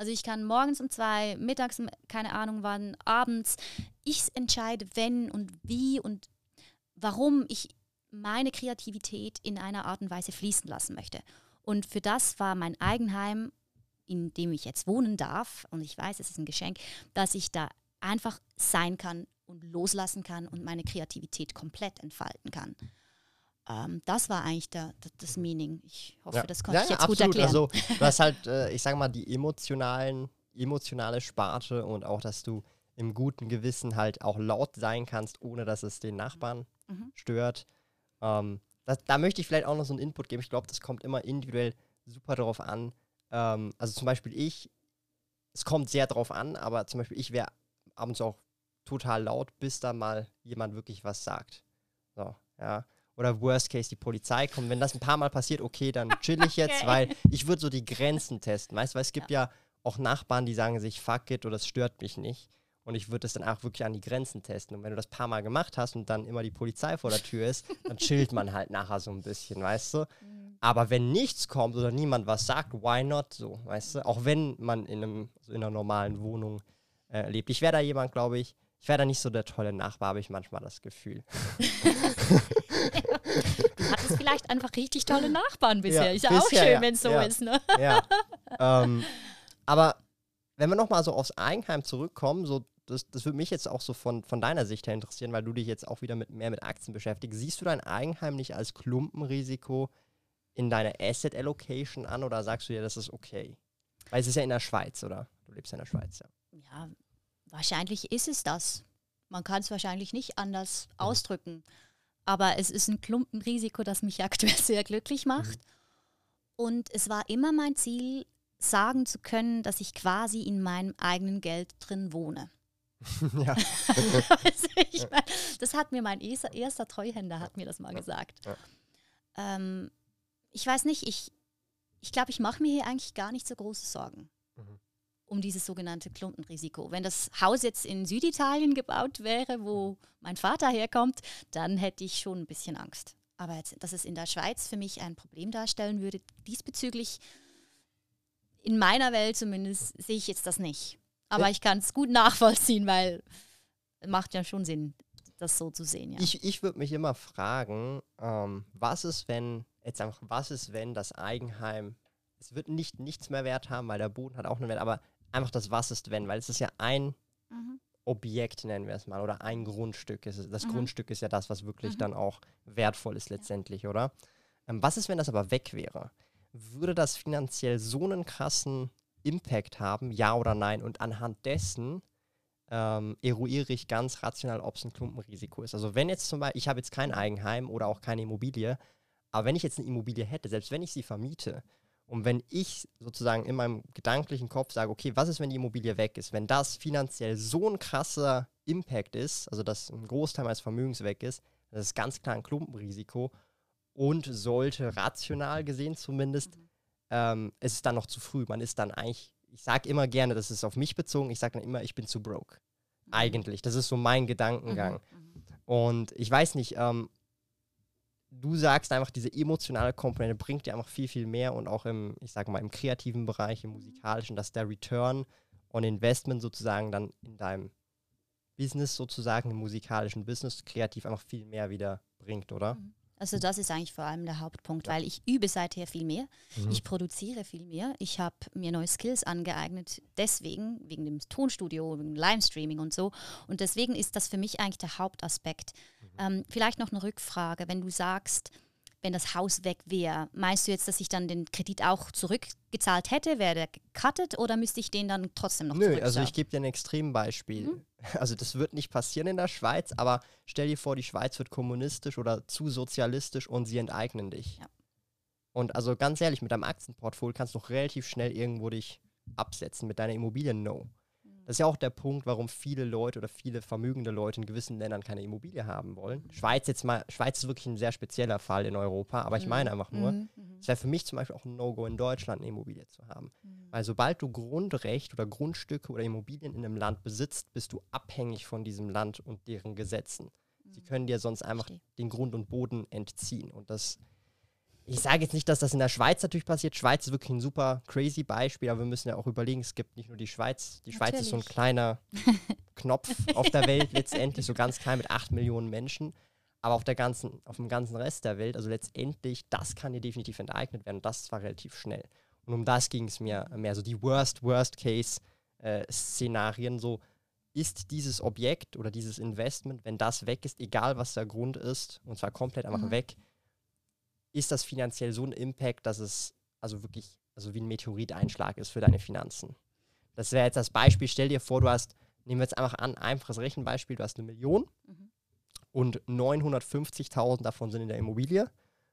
Also ich kann morgens um zwei, mittags, keine Ahnung wann, abends. Ich entscheide, wenn und wie und warum ich meine Kreativität in einer Art und Weise fließen lassen möchte. Und für das war mein Eigenheim, in dem ich jetzt wohnen darf, und ich weiß, es ist ein Geschenk, dass ich da einfach sein kann und loslassen kann und meine Kreativität komplett entfalten kann. Ähm, das war eigentlich der, der, das Meaning. Ich hoffe, Ja. das konnte ja, ich jetzt gut absolut. erklären. Also du hast halt, äh, ich sag mal, die emotionalen, emotionale Sparte und auch, dass du im guten Gewissen halt auch laut sein kannst, ohne dass es den Nachbarn Mhm. stört. Ähm, das, da möchte ich vielleicht auch noch so einen Input geben. Ich glaube, das kommt immer individuell super darauf an. Ähm, also zum Beispiel ich, es kommt sehr drauf an, aber zum Beispiel ich wäre abends auch total laut, bis da mal jemand wirklich was sagt. So, ja. Oder worst case, die Polizei kommt. Wenn das ein paar Mal passiert, okay, dann chill ich jetzt, Okay. weil ich würde so die Grenzen testen. Weißt du, weil es gibt ja. auch Nachbarn, die sagen sich, fuck it oder es stört mich nicht. Und ich würde das dann auch wirklich an die Grenzen testen. Und wenn du das paar Mal gemacht hast und dann immer die Polizei vor der Tür ist, dann chillt man halt nachher so ein bisschen, weißt du? Mhm. Aber wenn nichts kommt oder niemand was sagt, why not so, weißt du? Auch wenn man in, einem, so in einer normalen Wohnung äh, lebt. Ich wäre da jemand, glaube ich, ich wäre da nicht so der tolle Nachbar, habe ich manchmal das Gefühl. Du hattest vielleicht einfach richtig tolle Nachbarn bisher. Ja, ist ja auch bisher, schön, ja. wenn es so Ja. ist, ne? ja. ähm, aber wenn wir nochmal so aufs Eigenheim zurückkommen, so das, das würde mich jetzt auch so von, von deiner Sicht her interessieren, weil du dich jetzt auch wieder mit, mehr mit Aktien beschäftigst. Siehst du dein Eigenheim nicht als Klumpenrisiko in deiner Asset Allocation an oder sagst du dir, das ist okay? Weil es ist ja in der Schweiz, oder? Du lebst ja in der Schweiz, ja. Ja, wahrscheinlich ist es das. Man kann es wahrscheinlich nicht anders Mhm. ausdrücken. Aber es ist ein Klumpenrisiko, das mich aktuell sehr glücklich macht. Mhm. Und es war immer mein Ziel, sagen zu können, dass ich quasi in meinem eigenen Geld drin wohne. ja. Also ich mein, das hat mir mein erster, erster Treuhänder hat mir das mal gesagt. Ja. Ähm, ich weiß nicht, ich, ich glaube, ich mache mir hier eigentlich gar nicht so große Sorgen Mhm. Um dieses sogenannte Klumpenrisiko. Wenn das Haus jetzt in Süditalien gebaut wäre, wo mein Vater herkommt, dann hätte ich schon ein bisschen Angst. Aber jetzt, dass es in der Schweiz für mich ein Problem darstellen würde, diesbezüglich in meiner Welt zumindest sehe ich jetzt das nicht. Aber Ja. ich kann es gut nachvollziehen, weil macht ja schon Sinn, das so zu sehen. Ja. Ich, ich würde mich immer fragen, ähm, was ist, wenn, jetzt einfach, was ist, wenn das Eigenheim, es wird nicht nichts mehr Wert haben, weil der Boden hat auch einen Wert, aber einfach das Was ist, wenn, weil es ist ja ein Mhm. Objekt, nennen wir es mal, oder ein Grundstück. Das Mhm. Grundstück ist ja das, was wirklich Mhm. dann auch wertvoll ist letztendlich, oder? Ähm, was ist, wenn das aber weg wäre? Würde das finanziell so einen krassen Impact haben, ja oder nein? Und anhand dessen ähm, eruiere ich ganz rational, ob es ein Klumpenrisiko ist. Also wenn jetzt zum Beispiel, ich habe jetzt kein Eigenheim oder auch keine Immobilie, aber wenn ich jetzt eine Immobilie hätte, selbst wenn ich sie vermiete und wenn ich sozusagen in meinem gedanklichen Kopf sage, okay, was ist, wenn die Immobilie weg ist? Wenn das finanziell so ein krasser Impact ist, also dass ein Großteil meines Vermögens weg ist, das ist ganz klar ein Klumpenrisiko und sollte rational gesehen zumindest, ähm, es ist dann noch zu früh. Man ist dann eigentlich, ich sage immer gerne, das ist auf mich bezogen, ich sage dann immer, ich bin zu broke. Eigentlich. Das ist so mein Gedankengang. Mhm. Und ich weiß nicht, ähm, du sagst einfach, diese emotionale Komponente bringt dir einfach viel, viel mehr und auch im, ich sage mal, im kreativen Bereich, im musikalischen, dass der Return on Investment sozusagen dann in deinem Business sozusagen, im musikalischen Business, kreativ einfach viel mehr wieder bringt, oder? Also das ist eigentlich vor allem der Hauptpunkt, weil ich übe seither viel mehr. Mhm. Ich produziere viel mehr. Ich habe mir neue Skills angeeignet, deswegen, wegen dem Tonstudio, wegen dem Livestreaming und so. Und deswegen ist das für mich eigentlich der Hauptaspekt. Ähm, vielleicht noch eine Rückfrage, wenn du sagst, wenn das Haus weg wäre, meinst du jetzt, dass ich dann den Kredit auch zurückgezahlt hätte? Wäre der gecuttet oder müsste ich den dann trotzdem noch Nö, also ich gebe dir ein Extrembeispiel. Mhm. Also das wird nicht passieren in der Schweiz, aber stell dir vor, die Schweiz wird kommunistisch oder zu sozialistisch und sie enteignen dich. Ja. Und also ganz ehrlich, mit deinem Aktienportfolio kannst du noch relativ schnell irgendwo dich absetzen mit deiner Immobilien no. Mhm. Das ist ja auch der Punkt, warum viele Leute oder viele vermögende Leute in gewissen Ländern keine Immobilie haben wollen. Schweiz jetzt mal, Schweiz ist wirklich ein sehr spezieller Fall in Europa, aber ich meine einfach nur, Mhm, mhm, es wäre für mich zum Beispiel auch ein No-Go in Deutschland, eine Immobilie zu haben. mhm. Weil sobald du Grundrecht oder Grundstücke oder Immobilien in einem Land besitzt, bist du abhängig von diesem Land und deren Gesetzen. Sie können dir sonst einfach den Grund und Boden entziehen. Und das, ich sage jetzt nicht, dass das in der Schweiz natürlich passiert. Schweiz ist wirklich ein super crazy Beispiel, aber wir müssen ja auch überlegen, es gibt nicht nur die Schweiz. Die Schweiz ist so ein Natürlich. kleiner Knopf auf der Welt letztendlich, so ganz klein mit 8 Millionen Menschen. Aber auf, der ganzen, auf dem ganzen Rest der Welt, also letztendlich, das kann dir definitiv enteignet werden. Und das zwar relativ schnell. Und um das ging es mir mehr. So die Worst, Worst Case äh, Szenarien. So ist dieses Objekt oder dieses Investment, wenn das weg ist, egal was der Grund ist, und zwar komplett einfach Mhm. weg, ist das finanziell so ein Impact, dass es also wirklich also wie ein Meteoriteinschlag ist für deine Finanzen. Das wäre jetzt das Beispiel, stell dir vor, du hast, nehmen wir jetzt einfach an, einfaches Rechenbeispiel, du hast eine Million mhm. und 950.000 davon sind in der Immobilie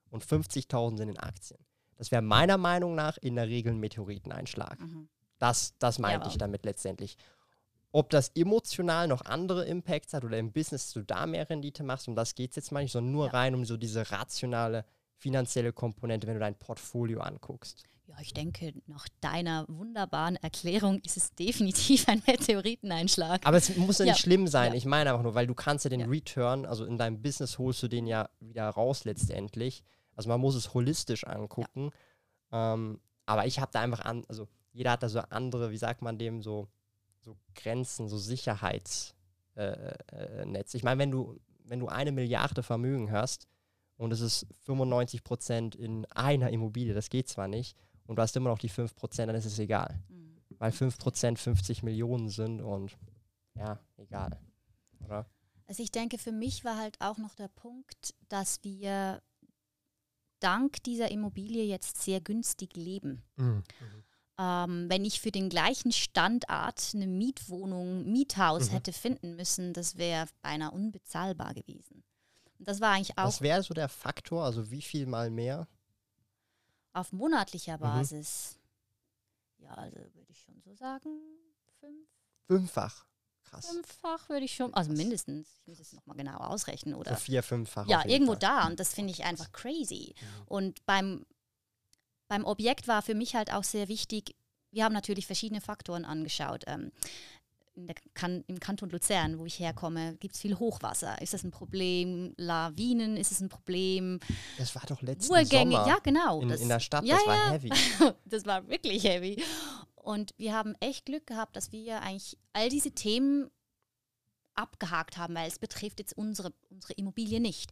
und 50.000 sind in Aktien. Das wäre meiner Meinung nach in der Regel ein Meteoriteneinschlag. Mhm. Das, das meinte ja, ich damit letztendlich. Ob das emotional noch andere Impacts hat oder im Business du da mehr Rendite machst, um das geht es jetzt mal nicht, sondern nur ja. rein um so diese rationale finanzielle Komponente, wenn du dein Portfolio anguckst. Ja, ich denke, nach deiner wunderbaren Erklärung ist es definitiv ein Meteoriteneinschlag. Aber es muss ja nicht schlimm sein. Ja. Ich meine einfach nur, weil du kannst ja den ja. Return, also in deinem Business holst du den ja wieder raus letztendlich. Also man muss es holistisch angucken. Ähm, aber ich habe da einfach an, also jeder hat da so andere, wie sagt man dem, so so Grenzen, so Sicherheitsnetz. Äh, äh, ich meine, wenn du, wenn du eine Milliarde Vermögen hast und es ist 95 Prozent in einer Immobilie, das geht zwar nicht, und du hast immer noch die 5 Prozent, dann ist es egal. Mhm. Weil 5 Prozent 50 Millionen sind und ja, egal. Oder? Also ich denke, für mich war halt auch noch der Punkt, dass wir dank dieser Immobilie jetzt sehr günstig leben. Mhm. Ähm, wenn ich für den gleichen Standort eine Mietwohnung, Miethaus mhm. hätte finden müssen, das wäre beinahe unbezahlbar gewesen. Und das war eigentlich auch. Was wäre so der Faktor? Also wie viel mal mehr? Auf monatlicher mhm. Basis. Mhm. Ja, also würde ich schon so sagen, fünf. Fünffach. Krass. Fünffach würde ich schon, also mindestens, ich muss es nochmal genau ausrechnen, oder? So vier, fünffach. Ja, irgendwo Fall. da und das finde ich einfach crazy. Mhm. Und beim beim Objekt war für mich halt auch sehr wichtig, wir haben natürlich verschiedene Faktoren angeschaut. Ähm, kan Im Kanton Luzern, wo ich herkomme, gibt es viel Hochwasser. Ist das ein Problem? Lawinen, ist es ein Problem? Das war doch letztes Urgänge, Sommer ja genau. In, das, in der Stadt, ja, das war ja. heavy. das war wirklich heavy. Und wir haben echt Glück gehabt, dass wir eigentlich all diese Themen abgehakt haben, weil es betrifft jetzt unsere, unsere Immobilie nicht.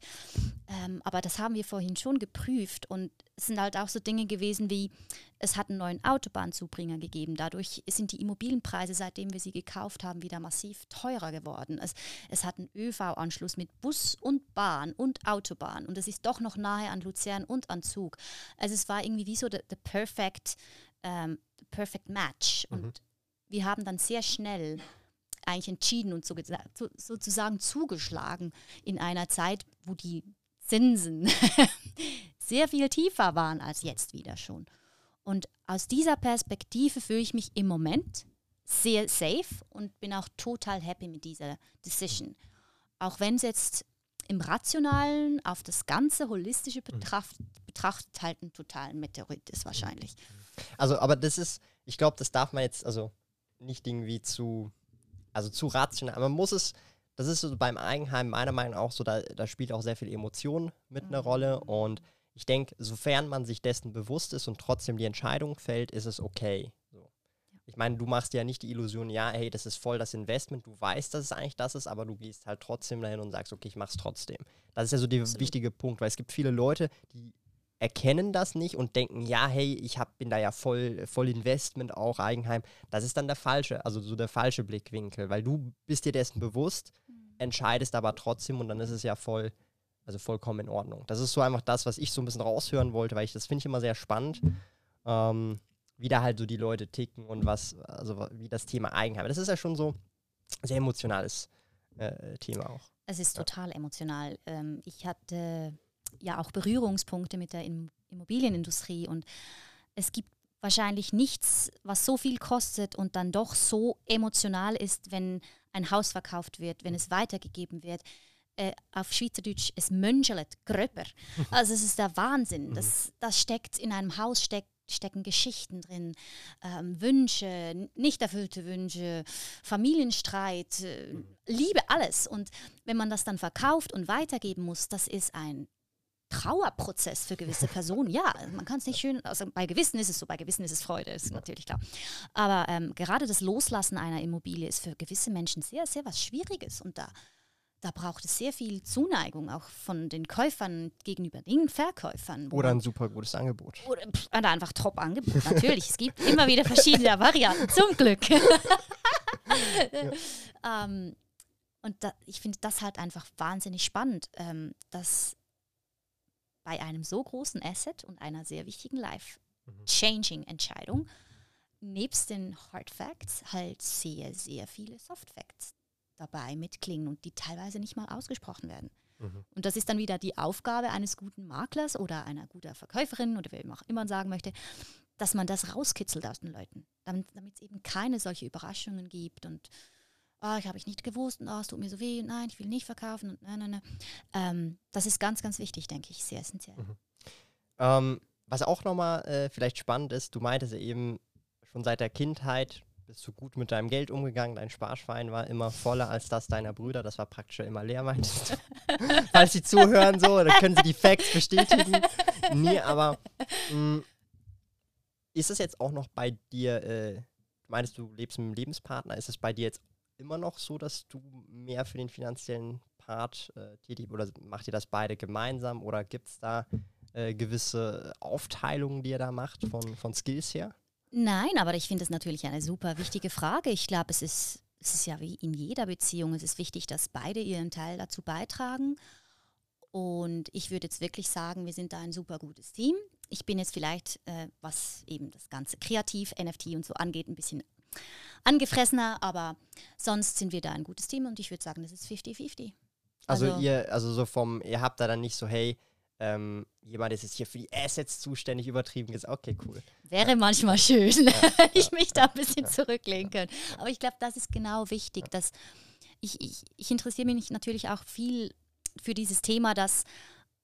Ähm, aber das haben wir vorhin schon geprüft und es sind halt auch so Dinge gewesen wie, es hat einen neuen Autobahnzubringer gegeben. Dadurch sind die Immobilienpreise, seitdem wir sie gekauft haben, wieder massiv teurer geworden. Es, es hat einen ÖV-Anschluss mit Bus und Bahn und Autobahn und es ist doch noch nahe an Luzern und an Zug. Also es war irgendwie wie so the, the perfect, ähm, perfect match. Mhm. Und wir haben dann sehr schnell eigentlich entschieden und so, sozusagen zugeschlagen in einer Zeit, wo die Zinsen sehr viel tiefer waren als jetzt wieder schon. Und aus dieser Perspektive fühle ich mich im Moment sehr safe und bin auch total happy mit dieser Decision. Auch wenn es jetzt im Rationalen auf das ganze holistische mhm. Betracht, betrachtet halt ein total Meteorit ist wahrscheinlich. Also, aber das ist, ich glaube, das darf man jetzt also nicht irgendwie zu also zu rational. Man muss es, das ist so beim Eigenheim meiner Meinung nach auch so, da, da spielt auch sehr viel Emotion mit mhm. einer Rolle. Und ich denke, sofern man sich dessen bewusst ist und trotzdem die Entscheidung fällt, ist es okay. So. Ich meine, du machst ja nicht die Illusion, ja, hey, das ist voll das Investment, du weißt, dass es eigentlich das ist, aber du gehst halt trotzdem dahin und sagst, okay, ich mach's trotzdem. Das ist ja so der wichtige Punkt, weil es gibt viele Leute, die erkennen das nicht und denken, ja, hey, ich hab, bin da ja voll, voll Investment auch, Eigenheim. Das ist dann der falsche, also so der falsche Blickwinkel, weil du bist dir dessen bewusst, mhm. entscheidest aber trotzdem und dann ist es ja voll, also vollkommen in Ordnung. Das ist so einfach das, was ich so ein bisschen raushören wollte, weil ich das finde ich immer sehr spannend, ähm, wie da halt so die Leute ticken und was, also wie das Thema Eigenheim. Das ist ja schon so ein sehr emotionales äh, Thema auch. Es ist total emotional. Ähm, ich hatte ja auch Berührungspunkte mit der Immobilienindustrie und es gibt wahrscheinlich nichts, was so viel kostet und dann doch so emotional ist, wenn ein Haus verkauft wird, wenn es weitergegeben wird. Äh, auf Schweizerdeutsch, es mönchelet gröber. Also es ist der Wahnsinn. Das, das steckt in einem Haus, steckt stecken Geschichten drin, ähm, Wünsche, nicht erfüllte Wünsche, Familienstreit, äh, Liebe, alles. Und wenn man das dann verkauft und weitergeben muss, das ist ein Trauerprozess für gewisse Personen. Ja, man kann es nicht schön, also bei Gewissen ist es so, bei Gewissen ist es Freude, ist natürlich klar. Aber ähm, gerade das Loslassen einer Immobilie ist für gewisse Menschen sehr, sehr was Schwieriges und da, da braucht es sehr viel Zuneigung auch von den Käufern gegenüber den Verkäufern. Oder ein super gutes Angebot. Oder, pff, oder einfach Top-Angebot, natürlich. es gibt immer wieder verschiedene Varianten, zum Glück. ja. ähm, und da, ich finde das halt einfach wahnsinnig spannend, ähm, dass bei einem so großen Asset und einer sehr wichtigen Life-Changing-Entscheidung nebst den Hard Facts halt sehr, sehr viele Soft Facts dabei mitklingen und die teilweise nicht mal ausgesprochen werden. Mhm. Und das ist dann wieder die Aufgabe eines guten Maklers oder einer guten Verkäuferin oder wer auch immer sagen möchte, dass man das rauskitzelt aus den Leuten, damit es eben keine solche Überraschungen gibt und oh, ich habe ich nicht gewusst und oh, es tut mir so weh, nein, ich will nicht verkaufen und nein, nein, nein. Ähm, das ist ganz, ganz wichtig, denke ich, sehr essentiell. Mhm. Ähm, was auch nochmal äh, vielleicht spannend ist, du meintest eben schon seit der Kindheit bist du gut mit deinem Geld umgegangen, dein Sparschwein war immer voller als das deiner Brüder, das war praktisch immer leer, meintest du. Falls sie zuhören so, dann können sie die Facts bestätigen. Nee, aber mh, mm, ist es jetzt auch noch bei dir, äh, meinst du lebst mit einem Lebenspartner, ist es bei dir jetzt immer noch so, dass du mehr für den finanziellen Part äh, tätig oder macht ihr das beide gemeinsam oder gibt es da äh, gewisse Aufteilungen, die ihr da macht von, von Skills her? Nein, aber ich finde es natürlich eine super wichtige Frage. Ich glaube, es ist, es ist ja wie in jeder Beziehung, es ist wichtig, dass beide ihren Teil dazu beitragen. Und ich würde jetzt wirklich sagen, wir sind da ein super gutes Team. Ich bin jetzt vielleicht, äh, was eben das ganze Kreativ, NFT und so angeht, ein bisschen angefressener, aber sonst sind wir da ein gutes Team und ich würde sagen, das ist 50-50. Also, also, ihr, also so vom, ihr habt da dann nicht so, hey, ähm, jemand ist jetzt hier für die Assets zuständig, übertrieben gesagt, okay, cool. Wäre ja. manchmal schön, ja, ich mich da ein bisschen zurücklehnen könnte. Aber ich glaube, das ist genau wichtig, dass ich, ich, ich interessiere mich natürlich auch viel für dieses Thema, dass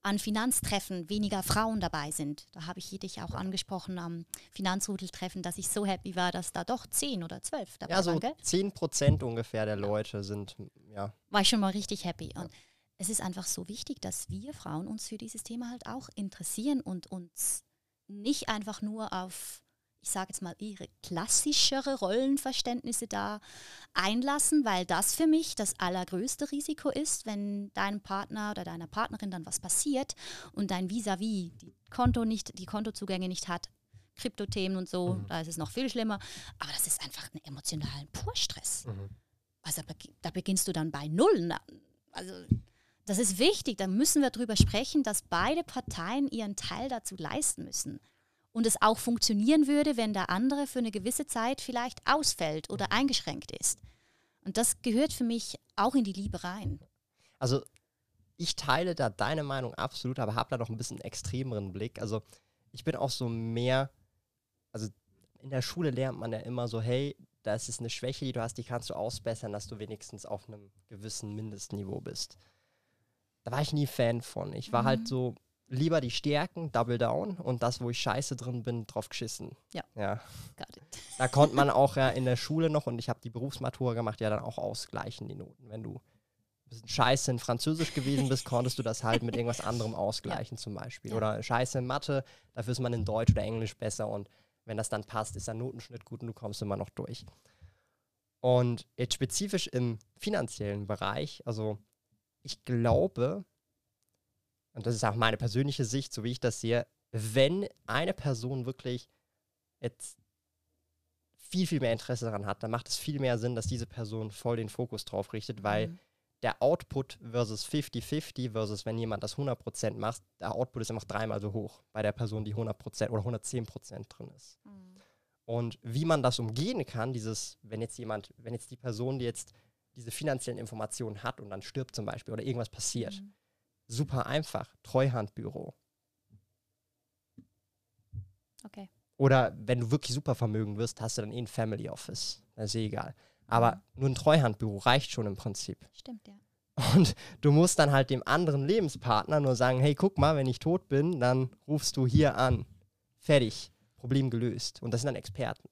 an Finanztreffen weniger Frauen dabei sind. Da habe ich dich auch angesprochen am Finanzrudeltreffen, dass ich so happy war, dass da doch zehn oder zwölf dabei ja, so waren. Ja, zehn Prozent ungefähr der Leute sind, ja. War ich schon mal richtig happy. Und es ist einfach so wichtig, dass wir Frauen uns für dieses Thema halt auch interessieren und uns nicht einfach nur auf ich sage jetzt mal, ihre klassischere Rollenverständnisse da einlassen, weil das für mich das allergrößte Risiko ist, wenn deinem Partner oder deiner Partnerin dann was passiert und dein Vis-à-vis -vis die Konto nicht, die Kontozugänge nicht hat, Kryptothemen und so, mhm. da ist es noch viel schlimmer. Aber das ist einfach ein emotionalen Purstress. Mhm. Also da beginnst du dann bei Null. Also das ist wichtig, da müssen wir drüber sprechen, dass beide Parteien ihren Teil dazu leisten müssen und es auch funktionieren würde, wenn der andere für eine gewisse Zeit vielleicht ausfällt oder eingeschränkt ist. Und das gehört für mich auch in die Liebe rein. Also ich teile da deine Meinung absolut, aber habe da noch ein bisschen extremeren Blick. Also ich bin auch so mehr, also in der Schule lernt man ja immer so, hey, das ist eine Schwäche, die du hast, die kannst du ausbessern, dass du wenigstens auf einem gewissen Mindestniveau bist. Da war ich nie Fan von. Ich war mhm. halt so, lieber die Stärken, Double Down und das, wo ich scheiße drin bin, drauf geschissen. Ja. ja. Da konnte man auch ja in der Schule noch, und ich habe die Berufsmatura gemacht, ja dann auch ausgleichen, die Noten. Wenn du ein bisschen scheiße in Französisch gewesen bist, konntest du das halt mit irgendwas anderem ausgleichen, ja. zum Beispiel. Ja. Oder scheiße in Mathe, dafür ist man in Deutsch oder Englisch besser und wenn das dann passt, ist der Notenschnitt gut und du kommst immer noch durch. Und jetzt spezifisch im finanziellen Bereich, also ich glaube, und das ist auch meine persönliche Sicht, so wie ich das sehe, wenn eine Person wirklich jetzt viel, viel mehr Interesse daran hat, dann macht es viel mehr Sinn, dass diese Person voll den Fokus drauf richtet, weil mhm. der Output versus 50-50 versus wenn jemand das 100% macht, der Output ist einfach dreimal so hoch bei der Person, die 100% oder 110% drin ist. Mhm. Und wie man das umgehen kann, dieses, wenn jetzt jemand, wenn jetzt die Person, die jetzt diese finanziellen Informationen hat und dann stirbt zum Beispiel oder irgendwas passiert, mhm super einfach. Treuhandbüro. Okay. Oder wenn du wirklich super vermögen wirst, hast du dann eh ein Family Office. Das ist eh egal. Aber mhm. nur ein Treuhandbüro reicht schon im Prinzip. Stimmt, ja. Und du musst dann halt dem anderen Lebenspartner nur sagen, hey, guck mal, wenn ich tot bin, dann rufst du hier an. Fertig. Problem gelöst. Und das sind dann Experten.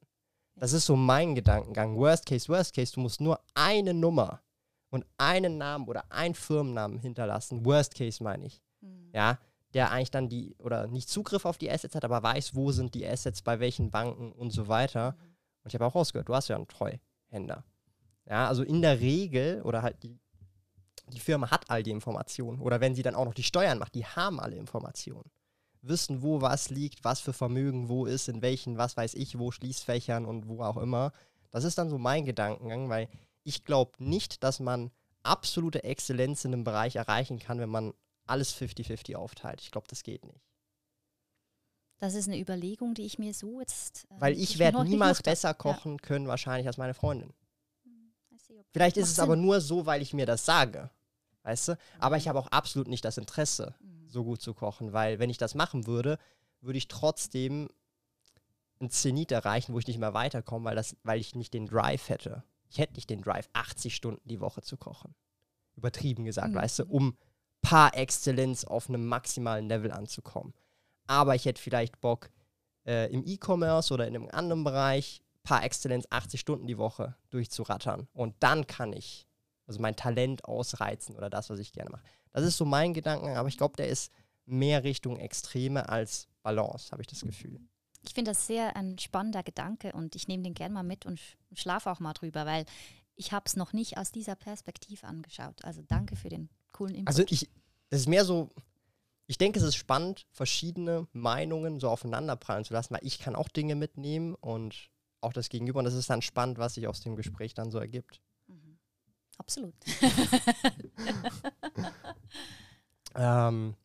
Das ist so mein Gedankengang. Worst case, worst case, du musst nur eine Nummer und einen Namen oder einen Firmennamen hinterlassen, Worst Case meine ich, mhm. ja, der eigentlich dann die, oder nicht Zugriff auf die Assets hat, aber weiß, wo sind die Assets, bei welchen Banken und so weiter. Mhm. Und ich habe auch rausgehört, du hast ja einen Treuhänder. Ja, also in der Regel, oder halt die, die Firma hat all die Informationen. Oder wenn sie dann auch noch die Steuern macht, die haben alle Informationen. Wissen, wo was liegt, was für Vermögen wo ist, in welchen, was weiß ich, wo Schließfächern und wo auch immer. Das ist dann so mein Gedankengang, weil ich glaube nicht, dass man absolute Exzellenz in einem Bereich erreichen kann, wenn man alles 50-50 aufteilt. Ich glaube, das geht nicht. Das ist eine Überlegung, die ich mir so jetzt. Äh, Weil ich werde niemals besser kochen ja. können, wahrscheinlich als meine Freundin. Hm, Vielleicht ist es Sinn. aber nur so, weil ich mir das sage. Weißt du? Aber ich mhm. habe auch absolut nicht das Interesse, mhm. so gut zu kochen, weil wenn ich das machen würde, würde ich trotzdem ein Zenit erreichen, wo ich nicht mehr weiterkomme, weil, das, weil ich nicht den Drive hätte. Ich hätte nicht den Drive, 80 Stunden die Woche zu kochen. Übertrieben gesagt, mhm. weißt du, um par Exzellenz auf einem maximalen Level anzukommen aber ich hätte vielleicht Bock, äh, im E-Commerce oder in einem anderen Bereich par Exzellenz 80 Stunden die Woche durchzurattern. Und dann kann ich also mein Talent ausreizen oder das, was ich gerne mache. Das ist so mein Gedanken, aber ich glaube, der ist mehr Richtung Extreme als Balance, habe ich das Gefühl. Ich finde das sehr ein spannender Gedanke und ich nehme den gerne mal mit und schlafe auch mal drüber, weil ich habe es noch nicht aus dieser Perspektive angeschaut. Also danke für den coolen Input. Also ich, das ist mehr so, ich denke, es ist spannend, verschiedene Meinungen so aufeinanderprallen zu lassen, weil ich kann auch Dinge mitnehmen und auch das Gegenüber. Und das ist dann spannend, was sich aus dem Gespräch dann so ergibt. Mhm. Absolut. ähm,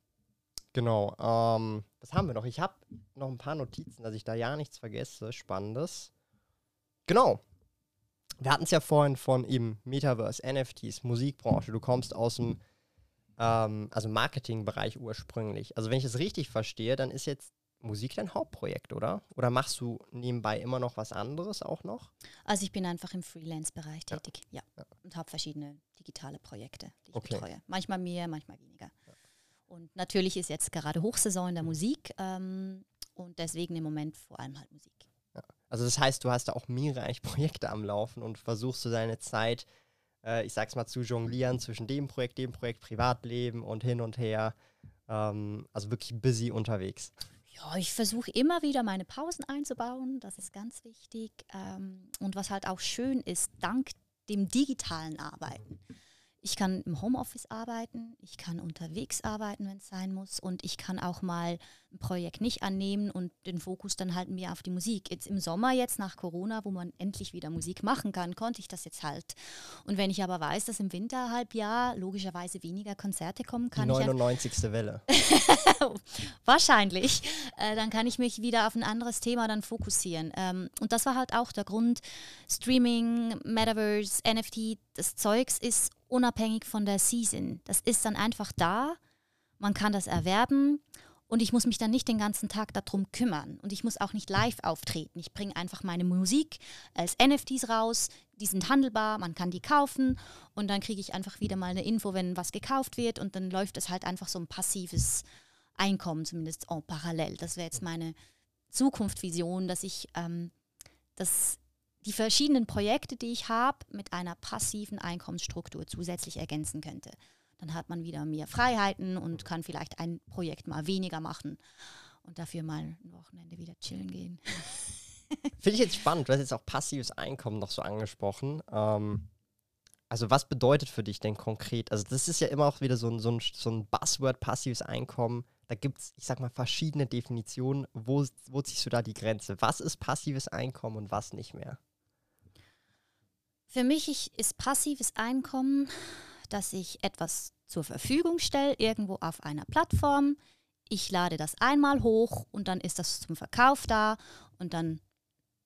genau. Ähm, was haben wir noch? Ich habe noch ein paar Notizen, dass ich da ja nichts vergesse. Spannendes. Genau. Wir hatten es ja vorhin von eben Metaverse, NFTs, Musikbranche. Du kommst aus dem ähm, also Marketingbereich ursprünglich. Also wenn ich es richtig verstehe, dann ist jetzt Musik dein Hauptprojekt, oder? Oder machst du nebenbei immer noch was anderes auch noch? Also ich bin einfach im Freelance-Bereich tätig, ja. ja. Und habe verschiedene digitale Projekte, die ich okay. betreue. Manchmal mehr, manchmal weniger. Und natürlich ist jetzt gerade Hochsaison in der mhm. Musik ähm, und deswegen im Moment vor allem halt Musik. Ja. Also das heißt, du hast da auch mehrere Projekte am Laufen und versuchst du deine Zeit äh, ich sag's mal, zu jonglieren zwischen dem Projekt, dem Projekt, Privatleben und hin und her. Ähm, also wirklich busy unterwegs. Ja, ich versuche immer wieder meine Pausen einzubauen, das ist ganz wichtig. Ähm, und was halt auch schön ist, dank dem digitalen Arbeiten ich kann im Homeoffice arbeiten, ich kann unterwegs arbeiten, wenn es sein muss und ich kann auch mal ein Projekt nicht annehmen und den Fokus dann halt mehr auf die Musik. Jetzt im Sommer, jetzt nach Corona, wo man endlich wieder Musik machen kann, konnte ich das jetzt halt. Und wenn ich aber weiß, dass im Winterhalbjahr logischerweise weniger Konzerte kommen, kann die 99. ich... Welle. Wahrscheinlich. Äh, dann kann ich mich wieder auf ein anderes Thema dann fokussieren. Ähm, und das war halt auch der Grund, Streaming, Metaverse, NFT, das Zeugs ist unabhängig von der Season. Das ist dann einfach da, man kann das erwerben. Und ich muss mich dann nicht den ganzen Tag darum kümmern. Und ich muss auch nicht live auftreten. Ich bringe einfach meine Musik als NFTs raus, die sind handelbar, man kann die kaufen. Und dann kriege ich einfach wieder mal eine Info, wenn was gekauft wird. Und dann läuft es halt einfach so ein passives Einkommen, zumindest en parallel. Das wäre jetzt meine Zukunftsvision, dass ich ähm, das die verschiedenen Projekte, die ich habe, mit einer passiven Einkommensstruktur zusätzlich ergänzen könnte. Dann hat man wieder mehr Freiheiten und kann vielleicht ein Projekt mal weniger machen und dafür mal ein Wochenende wieder chillen gehen. Finde ich jetzt spannend. Du hast jetzt auch passives Einkommen noch so angesprochen. Ähm, also was bedeutet für dich denn konkret? Also das ist ja immer auch wieder so ein, so ein, so ein Buzzword, passives Einkommen. Da gibt es, ich sag mal, verschiedene Definitionen. Wo, wo ziehst du da die Grenze? Was ist passives Einkommen und was nicht mehr? Für mich ist passives Einkommen, dass ich etwas zur Verfügung stelle, irgendwo auf einer Plattform. Ich lade das einmal hoch und dann ist das zum Verkauf da und dann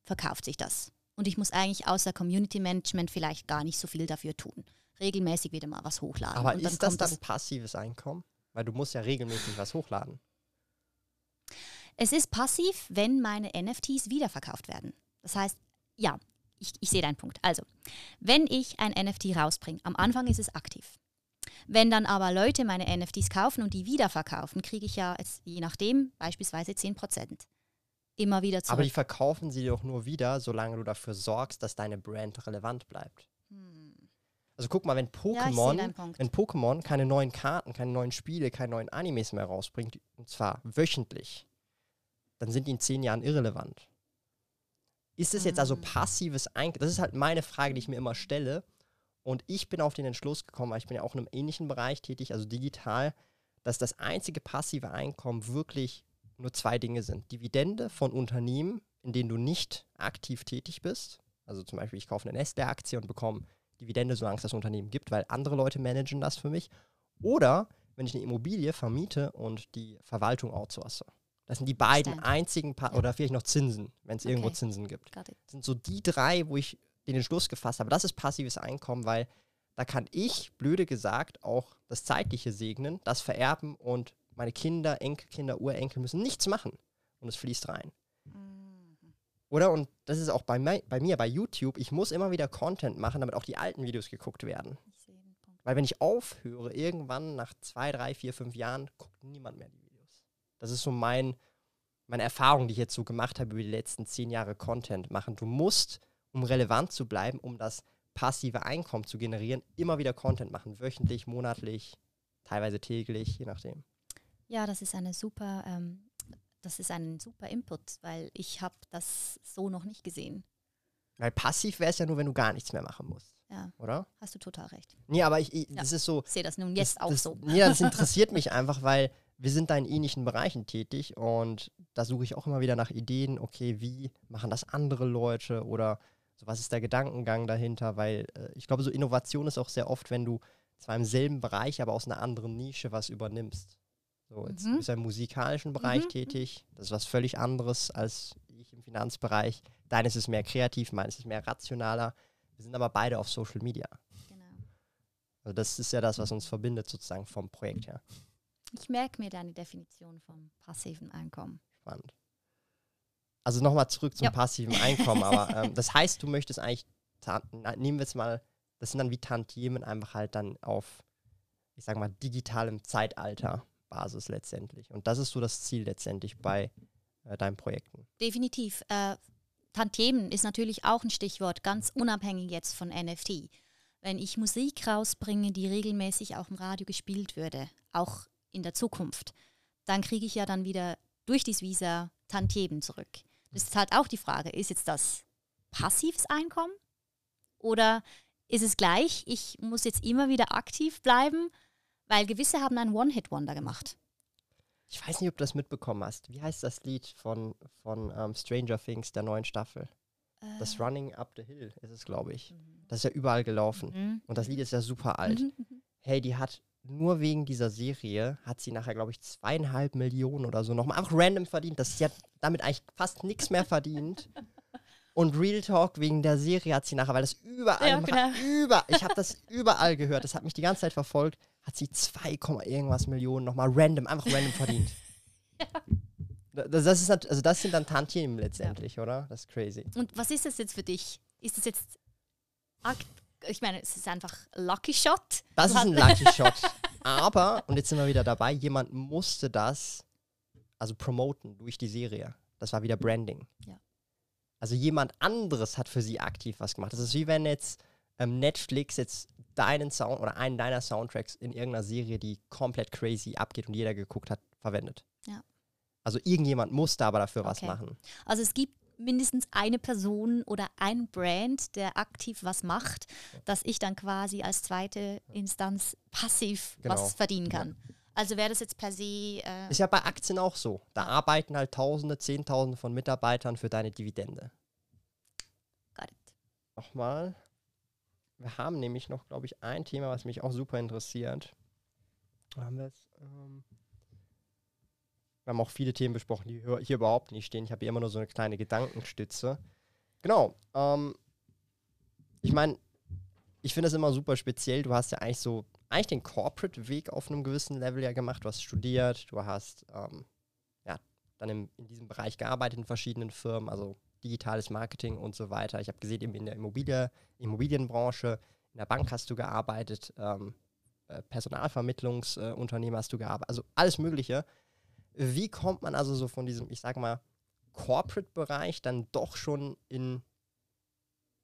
verkauft sich das. Und ich muss eigentlich außer Community Management vielleicht gar nicht so viel dafür tun. Regelmäßig wieder mal was hochladen. Aber ist das dann passives Einkommen? Weil du musst ja regelmäßig was hochladen. Es ist passiv, wenn meine NFTs wiederverkauft werden. Das heißt, ja, ich, ich sehe deinen Punkt. Also, wenn ich ein NFT rausbringe, am Anfang ist es aktiv. Wenn dann aber Leute meine NFTs kaufen und die wiederverkaufen, kriege ich ja jetzt, je nachdem beispielsweise 10%. Immer wieder zurück. Aber die verkaufen sie doch nur wieder, solange du dafür sorgst, dass deine Brand relevant bleibt. Hm. Also guck mal, wenn Pokémon, ja, wenn Pokémon keine neuen Karten, keine neuen Spiele, keine neuen Animes mehr rausbringt, und zwar wöchentlich, dann sind die in zehn Jahren irrelevant. Ist es jetzt also ah. passives Einkommen? Das ist halt meine Frage, die ich mir immer stelle. Und ich bin auf den Entschluss gekommen, weil ich bin ja auch in einem ähnlichen Bereich tätig, also digital, dass das einzige passive Einkommen wirklich nur zwei Dinge sind. Dividende von Unternehmen, in denen du nicht aktiv tätig bist. Also zum Beispiel, ich kaufe eine Nestle-Aktie und bekomme Dividende, solange es das Unternehmen gibt, weil andere Leute managen das für mich. Oder wenn ich eine Immobilie vermiete und die Verwaltung outsource. Das sind die beiden Stand. einzigen, pa Ja. oder vielleicht noch Zinsen, wenn es irgendwo Okay. Zinsen gibt. Das sind so die drei, wo ich den Entschluss gefasst habe. Das ist passives Einkommen, weil da kann ich, blöde gesagt, auch das Zeitliche segnen, das vererben und meine Kinder, Enkelkinder, Urenkel müssen nichts machen und es fließt rein. Oder? Und das ist auch bei, bei mir, bei YouTube, ich muss immer wieder Content machen, damit auch die alten Videos geguckt werden. Weil wenn ich aufhöre, irgendwann nach zwei, drei, vier, fünf Jahren, guckt niemand mehr die Videos. Das ist so mein, meine Erfahrung, die ich jetzt so gemacht habe über die letzten zehn Jahre Content machen. Du musst, um relevant zu bleiben, um das passive Einkommen zu generieren, immer wieder Content machen. Wöchentlich, monatlich, teilweise täglich, je nachdem. Ja, das ist eine super, ähm, das ist ein super Input, weil ich habe das so noch nicht gesehen. Weil passiv wäre es ja nur, wenn du gar nichts mehr machen musst, Ja, oder? hast du total recht. Nee, aber ich, ich Ja. das ist so, Ich sehe das nun jetzt das, auch das, so. Ja, das interessiert mich einfach, weil wir sind da in ähnlichen Bereichen tätig und da suche ich auch immer wieder nach Ideen, okay, wie machen das andere Leute oder so, was ist der Gedankengang dahinter, weil äh, ich glaube, so Innovation ist auch sehr oft, wenn du zwar im selben Bereich, aber aus einer anderen Nische was übernimmst. So, jetzt Mhm. du bist ja im musikalischen Bereich Mhm. tätig, das ist was völlig anderes als ich im Finanzbereich. Deines ist mehr kreativ, meines ist mehr rationaler. Wir sind aber beide auf Social Media. Genau. Also das ist ja das, was uns verbindet sozusagen vom Projekt her. Ich merke mir deine Definition vom passiven Einkommen. Spannend. Also nochmal zurück zum Ja. passiven Einkommen. Aber ähm, das heißt, du möchtest eigentlich, nehmen wir jetzt mal, das sind dann wie Tantiemen einfach halt dann auf, ich sag mal, digitalem Zeitalter Basis letztendlich. Und das ist so das Ziel letztendlich bei äh, deinen Projekten. Definitiv. Äh, Tantiemen ist natürlich auch ein Stichwort, ganz unabhängig jetzt von NFT. Wenn ich Musik rausbringe, die regelmäßig auch im Radio gespielt würde, auch in der Zukunft, dann kriege ich ja dann wieder durch dieses Visa Tantiemen zurück. Das ist halt auch die Frage, ist jetzt das passives Einkommen oder ist es gleich, ich muss jetzt immer wieder aktiv bleiben, weil gewisse haben einen One-Hit-Wonder gemacht. Ich weiß nicht, ob du das mitbekommen hast. Wie heißt das Lied von, von ähm, Stranger Things, der neuen Staffel? Das Äh, Running Up the Hill ist es, glaube ich. Das ist ja überall gelaufen. mhm. Und das Lied ist ja super alt. Mhm, mhm. hey, die hat nur wegen dieser Serie, hat sie nachher, glaube ich, zweieinhalb Millionen oder so nochmal einfach random verdient. Das, sie hat damit eigentlich fast nichts mehr verdient. Und Real Talk wegen der Serie hat sie nachher, weil das überall, Ja, genau. Über, ich habe das überall gehört, das hat mich die ganze Zeit verfolgt, hat sie 2, Komma irgendwas Millionen nochmal random, einfach random verdient. Das, das, ist, also das sind dann Tantiemen letztendlich, oder? Das ist crazy. Und was ist das jetzt für dich? Ist das jetzt ich meine, es ist einfach Lucky Shot. Das ist ein Lucky Shot. Aber, und jetzt sind wir wieder dabei, jemand musste das, also promoten durch die Serie. Das war wieder Branding. Ja. Also jemand anderes hat für sie aktiv was gemacht. Das ist wie wenn jetzt ähm, Netflix jetzt deinen Sound oder einen deiner Soundtracks in irgendeiner Serie, die komplett crazy abgeht und jeder geguckt hat, verwendet. Ja. Also irgendjemand musste aber dafür was Okay. machen. Also es gibt mindestens eine Person oder ein Brand, der aktiv was macht, dass ich dann quasi als zweite Instanz passiv Genau. was verdienen kann. Also wäre das jetzt per se äh, Ist ja bei Aktien auch so. Da arbeiten halt Tausende, Zehntausende von Mitarbeitern für deine Dividende. got it. nochmal. Wir haben nämlich noch, glaube ich, ein Thema, was mich auch super interessiert. Haben wir es? Ähm wir haben auch viele Themen besprochen, die hier, überhaupt nicht stehen. Ich habe hier immer nur so eine kleine Gedankenstütze. Genau. Ähm, ich meine, ich finde das immer super speziell. Du hast ja eigentlich so, eigentlich den Corporate-Weg auf einem gewissen Level ja gemacht. Du hast studiert, du hast ähm, ja, dann im, in diesem Bereich gearbeitet in verschiedenen Firmen, also digitales Marketing und so weiter. Ich habe gesehen, eben in der Immobilie, Immobilienbranche, in der Bank hast du gearbeitet, ähm, äh, Personalvermittlungsunternehmen hast du gearbeitet, also alles Mögliche. Wie kommt man also so von diesem, ich sag mal, Corporate-Bereich dann doch schon in,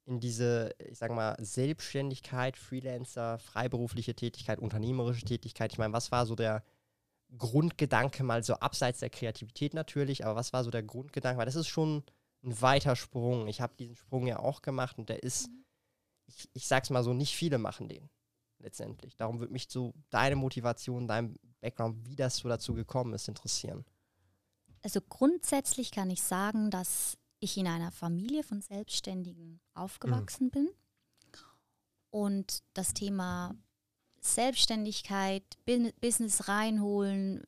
in diese, ich sag mal, Selbstständigkeit, Freelancer, freiberufliche Tätigkeit, unternehmerische Tätigkeit? Ich meine, was war so der Grundgedanke mal so abseits der Kreativität natürlich, aber was war so der Grundgedanke? Weil das ist schon ein weiter Sprung. Ich habe diesen Sprung ja auch gemacht und der ist, ich, ich sag's mal so, nicht viele machen den letztendlich. Darum würde mich so deine Motivation, dein Background, wie das so dazu gekommen ist, interessieren. Also grundsätzlich kann ich sagen, dass ich in einer Familie von Selbstständigen aufgewachsen bin und das Thema Selbstständigkeit, Business reinholen,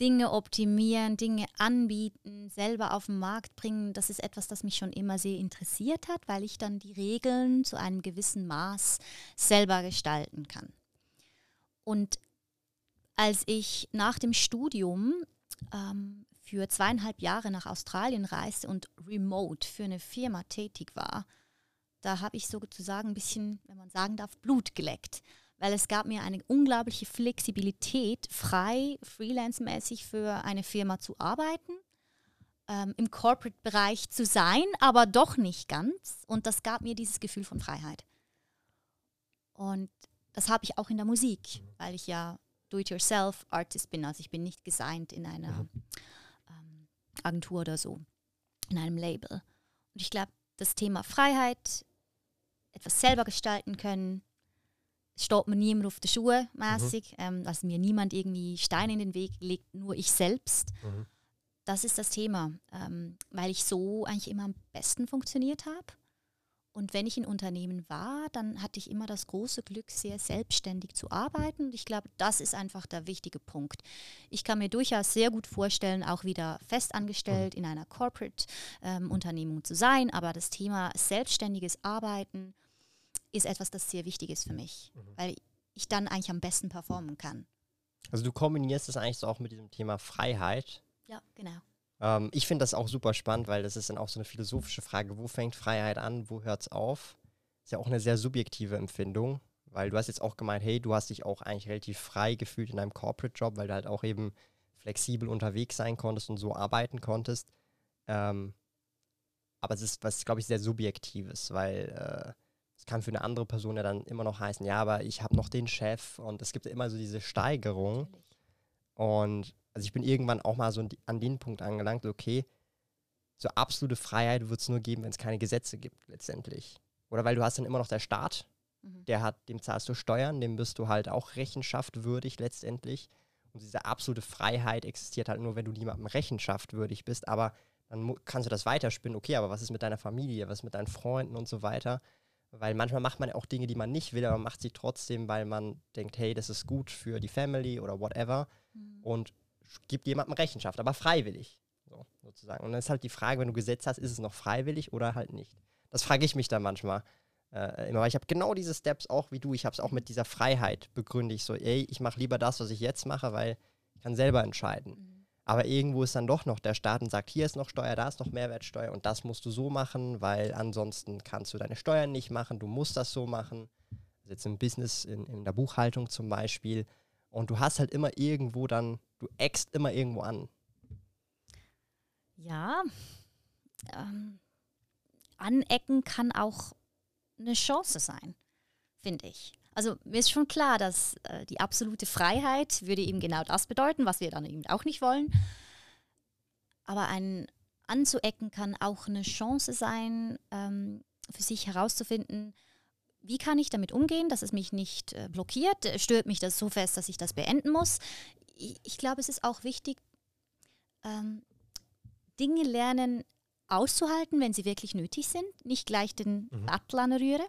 Dinge optimieren, Dinge anbieten, selber auf den Markt bringen, das ist etwas, das mich schon immer sehr interessiert hat, weil ich dann die Regeln zu einem gewissen Maß selber gestalten kann. Und als ich nach dem Studium ähm, für zweieinhalb Jahre nach Australien reiste und remote für eine Firma tätig war, da habe ich sozusagen ein bisschen, wenn man sagen darf, Blut geleckt weil es gab mir eine unglaubliche Flexibilität, frei, freelance-mäßig für eine Firma zu arbeiten, ähm, im Corporate-Bereich zu sein, aber doch nicht ganz. Und das gab mir dieses Gefühl von Freiheit. Und das habe ich auch in der Musik, weil ich ja Do-it-yourself-Artist bin. Also ich bin nicht gesigned in einer mhm. ähm, Agentur oder so, in einem Label. Und ich glaube, das Thema Freiheit, etwas selber gestalten können, steht mir niemand auf den Schuhen mäßig, mhm. ähm, dass mir niemand irgendwie Steine in den Weg legt, nur ich selbst. Mhm. Das ist das Thema, ähm, weil ich so eigentlich immer am besten funktioniert habe. Und wenn ich in Unternehmen war, dann hatte ich immer das große Glück, sehr selbstständig zu arbeiten. Und ich glaube, das ist einfach der wichtige Punkt. Ich kann mir durchaus sehr gut vorstellen, auch wieder festangestellt mhm. in einer Corporate-Unternehmung ähm, zu sein. Aber das Thema selbstständiges Arbeiten ist etwas, das sehr wichtig ist für mich, mhm. weil ich dann eigentlich am besten performen kann. Also du kombinierst das eigentlich so auch mit diesem Thema Freiheit. Ja, genau. Ähm, ich finde das auch super spannend, weil das ist dann auch so eine philosophische Frage, wo fängt Freiheit an, wo hört es auf? Ist ja auch eine sehr subjektive Empfindung, weil du hast jetzt auch gemeint, hey, du hast dich auch eigentlich relativ frei gefühlt in deinem Corporate-Job, weil du halt auch eben flexibel unterwegs sein konntest und so arbeiten konntest. Ähm, aber es ist was, glaube ich, sehr Subjektives, weil äh, es kann für eine andere Person ja dann immer noch heißen, ja, aber ich habe noch den Chef und es gibt immer so diese Steigerung. Und also ich bin irgendwann auch mal so an den Punkt angelangt, okay, so absolute Freiheit wird es nur geben, wenn es keine Gesetze gibt, letztendlich. Oder weil du hast dann immer noch der Staat, mhm. der hat, dem zahlst du Steuern, dem bist du halt auch Rechenschaft würdig letztendlich. Und diese absolute Freiheit existiert halt nur, wenn du niemandem Rechenschaft würdig bist. Aber dann kannst du das weiterspinnen, okay, aber was ist mit deiner Familie, was ist mit deinen Freunden und so weiter? Weil manchmal macht man auch Dinge, die man nicht will, aber macht sie trotzdem, weil man denkt, hey, das ist gut für die Family oder whatever. Mhm. Und gibt jemandem Rechenschaft, aber freiwillig. So, sozusagen. Und dann ist halt die Frage, wenn du Gesetz hast, ist es noch freiwillig oder halt nicht. Das frage ich mich dann manchmal äh, immer, weil ich habe genau diese Steps auch wie du. Ich habe es auch mit dieser Freiheit begründet. Ich so, ey, ich mache lieber das, was ich jetzt mache, weil ich kann selber entscheiden. Mhm. Aber irgendwo ist dann doch noch der Staat und sagt, hier ist noch Steuer, da ist noch Mehrwertsteuer und das musst du so machen, weil ansonsten kannst du deine Steuern nicht machen, du musst das so machen. Also jetzt im Business, in, in der Buchhaltung zum Beispiel. Und du hast halt immer irgendwo dann, du eckst immer irgendwo an. Ja, ähm, anecken kann auch eine Chance sein, finde ich. Also mir ist schon klar, dass äh, die absolute Freiheit würde eben genau das bedeuten, was wir dann eben auch nicht wollen. Aber ein anzuecken kann auch eine Chance sein, ähm, für sich herauszufinden, wie kann ich damit umgehen, dass es mich nicht äh, blockiert, stört mich das so fest, dass ich das beenden muss. Ich, ich glaube, es ist auch wichtig, ähm, Dinge lernen auszuhalten, wenn sie wirklich nötig sind, nicht gleich den mhm. Sattel an der Rühre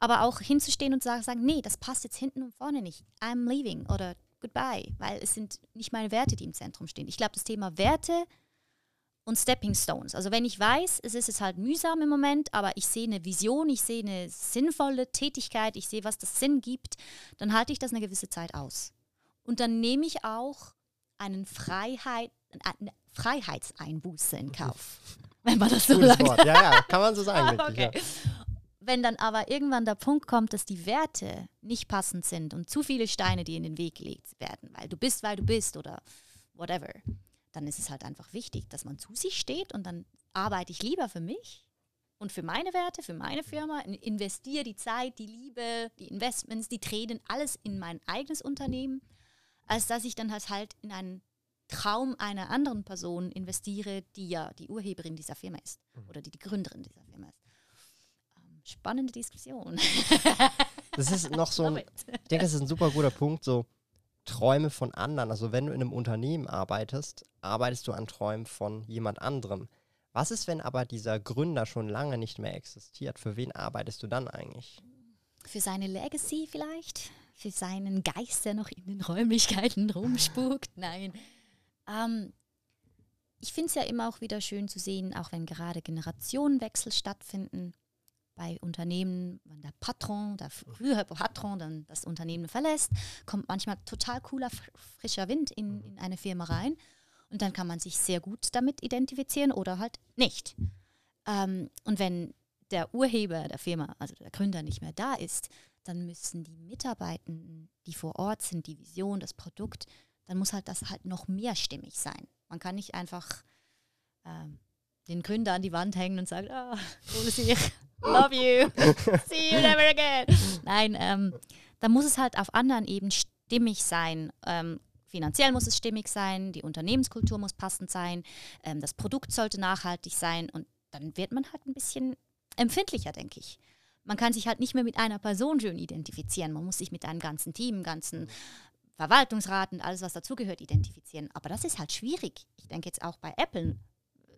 aber auch hinzustehen und zu sagen, sagen, nee, das passt jetzt hinten und vorne nicht. I'm leaving oder goodbye, weil es sind nicht meine Werte, die im Zentrum stehen. Ich glaube, das Thema Werte und Stepping Stones. Also wenn ich weiß, es ist jetzt halt mühsam im Moment, aber ich sehe eine Vision, ich sehe eine sinnvolle Tätigkeit, ich sehe, was das Sinn gibt, dann halte ich das eine gewisse Zeit aus. Und dann nehme ich auch einen Freiheit, eine Freiheitseinbuße in Kauf. Wenn man das so sagt. Ja, ja, kann man so sagen. okay. ja. Wenn dann aber irgendwann der Punkt kommt, dass die Werte nicht passend sind und zu viele Steine dir in den Weg gelegt werden, weil du bist, weil du bist oder whatever, dann ist es halt einfach wichtig, dass man zu sich steht und dann arbeite ich lieber für mich und für meine Werte, für meine Firma, investiere die Zeit, die Liebe, die Investments, die Tränen, alles in mein eigenes Unternehmen, als dass ich dann halt, halt in einen Traum einer anderen Person investiere, die ja die Urheberin dieser Firma ist mhm. oder die die Gründerin dieser Firma ist spannende Diskussion. Das ist noch so ein, ich denke, das ist ein super guter Punkt, so Träume von anderen. Also wenn du in einem Unternehmen arbeitest, arbeitest du an Träumen von jemand anderem. Was ist, wenn aber dieser Gründer schon lange nicht mehr existiert? Für wen arbeitest du dann eigentlich? für seine Legacy vielleicht, für seinen Geist, der noch in den Räumlichkeiten rumspukt. Nein. Ähm, ich finde es ja immer auch wieder schön zu sehen, auch wenn gerade Generationenwechsel stattfinden bei Unternehmen, wenn der Patron, der frühere Patron dann das Unternehmen verlässt, kommt manchmal total cooler, frischer Wind in, in eine Firma rein und dann kann man sich sehr gut damit identifizieren oder halt nicht. Ähm, und wenn der Urheber der Firma, also der Gründer nicht mehr da ist, dann müssen die Mitarbeitenden, die vor Ort sind, die Vision, das Produkt, dann muss halt das halt noch mehr stimmig sein. Man kann nicht einfach ähm, den Gründer an die Wand hängen und sagen, ah, sich, love you, see you never again. Nein, ähm, da muss es halt auf anderen Ebenen stimmig sein. Ähm, finanziell muss es stimmig sein, die Unternehmenskultur muss passend sein, ähm, das Produkt sollte nachhaltig sein und dann wird man halt ein bisschen empfindlicher, denke ich. Man kann sich halt nicht mehr mit einer Person schön identifizieren. Man muss sich mit einem ganzen Team, ganzen Verwaltungsrat und alles, was dazugehört, identifizieren. Aber das ist halt schwierig. Ich denke jetzt auch bei Apple,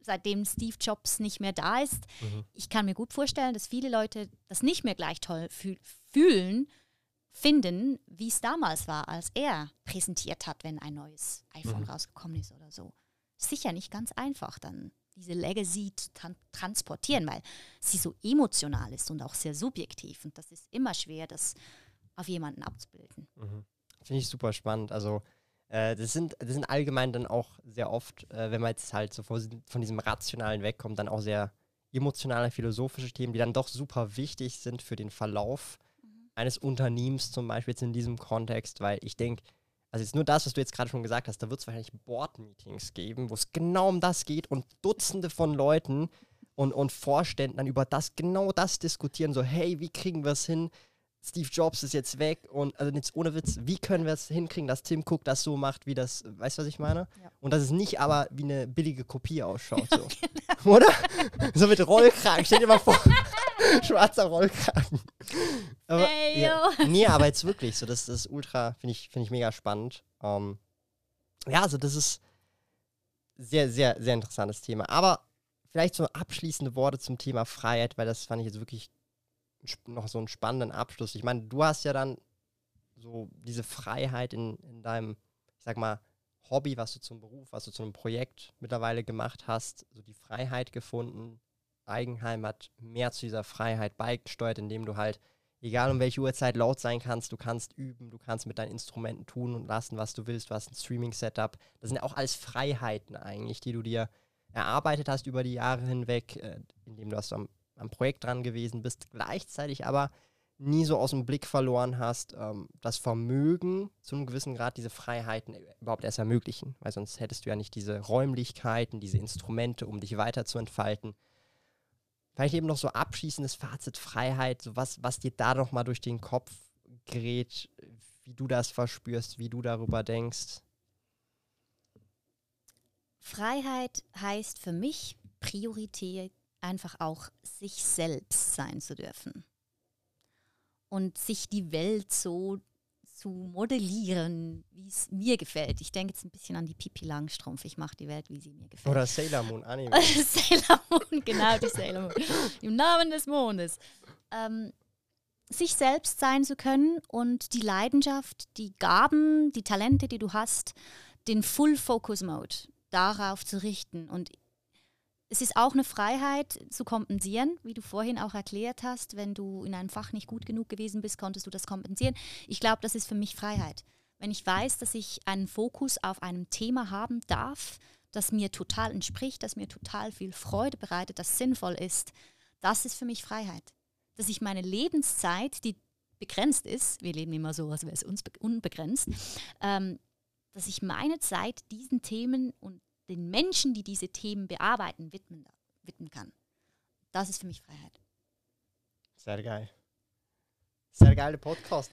seitdem Steve Jobs nicht mehr da ist. Mhm. Ich kann mir gut vorstellen, dass viele Leute das nicht mehr gleich toll fühl fühlen, finden, wie es damals war, als er präsentiert hat, wenn ein neues iPhone mhm. rausgekommen ist oder so. Sicher nicht ganz einfach dann diese Legacy zu transportieren, weil sie so emotional ist und auch sehr subjektiv. Und das ist immer schwer, das auf jemanden abzubilden. Mhm. Finde ich super spannend. Also äh, das, sind, das sind allgemein dann auch sehr oft, äh, wenn man jetzt halt so von, diesem Rationalen wegkommt, dann auch sehr emotionale, philosophische Themen, die dann doch super wichtig sind für den Verlauf mhm. eines Unternehmens, zum Beispiel jetzt in diesem Kontext, weil ich denke, also jetzt nur das, was du jetzt gerade schon gesagt hast, da wird es wahrscheinlich Board-Meetings geben, wo es genau um das geht und Dutzende von Leuten und, und Vorständen dann über das, genau das diskutieren, so hey, wie kriegen wir es hin, Steve Jobs ist jetzt weg und also jetzt ohne Witz, wie können wir es hinkriegen, dass Tim Cook das so macht, wie das, weißt du, was ich meine? Ja. Und dass es nicht aber wie eine billige Kopie ausschaut, so. genau. oder? so mit Rollkragen, stell dir mal vor, schwarzer Rollkragen. Aber, hey, ja, nee, aber jetzt wirklich, so das, das ist ultra, finde ich, finde ich mega spannend. Um, ähm, ja, also das ist sehr, sehr, sehr interessantes Thema. Aber vielleicht so abschließende Worte zum Thema Freiheit, weil das fand ich jetzt wirklich noch so einen spannenden Abschluss. Ich meine, du hast ja dann so diese Freiheit in, in deinem, ich sag mal, Hobby, was du zum Beruf, was du zu einem Projekt mittlerweile gemacht hast, so die Freiheit gefunden. Eigenheim hat mehr zu dieser Freiheit beigesteuert, indem du halt, egal um welche Uhrzeit laut sein kannst, du kannst üben, du kannst mit deinen Instrumenten tun und lassen, was du willst, du hast ein Streaming-Setup. Das sind ja auch alles Freiheiten eigentlich, die du dir erarbeitet hast über die Jahre hinweg, äh, indem du hast am am Projekt dran gewesen bist, gleichzeitig aber nie so aus dem Blick verloren hast, ähm, das Vermögen zu einem gewissen Grad diese Freiheiten überhaupt erst ermöglichen, weil sonst hättest du ja nicht diese Räumlichkeiten, diese Instrumente, um dich weiter zu entfalten. Vielleicht eben noch so abschließendes Fazit Freiheit, so was, was dir da noch mal durch den Kopf gerät, wie du das verspürst, wie du darüber denkst. Freiheit heißt für mich Priorität einfach auch sich selbst sein zu dürfen. Und sich die Welt so zu modellieren, wie es mir gefällt. Ich denke jetzt ein bisschen an die Pippi Langstrumpf. Ich mache die Welt, wie sie mir gefällt. Oder Sailor Moon Anime. Sailor Moon, genau, die Sailor Moon. Im Namen des Mondes. Ähm, sich selbst sein zu können und die Leidenschaft, die Gaben, die Talente, die du hast, den Full Focus Mode darauf zu richten. Und es ist auch eine Freiheit zu kompensieren, wie du vorhin auch erklärt hast. Wenn du in einem Fach nicht gut genug gewesen bist, konntest du das kompensieren. Ich glaube, das ist für mich Freiheit. Wenn ich weiß, dass ich einen Fokus auf einem Thema haben darf, das mir total entspricht, das mir total viel Freude bereitet, das sinnvoll ist, das ist für mich Freiheit. Dass ich meine Lebenszeit, die begrenzt ist, wir leben immer so, als wäre es unbegrenzt, ähm, dass ich meine Zeit diesen Themen und den Menschen, die diese Themen bearbeiten, widmen, widmen kann. Das ist für mich Freiheit. Sehr geil. Sehr geile Podcast.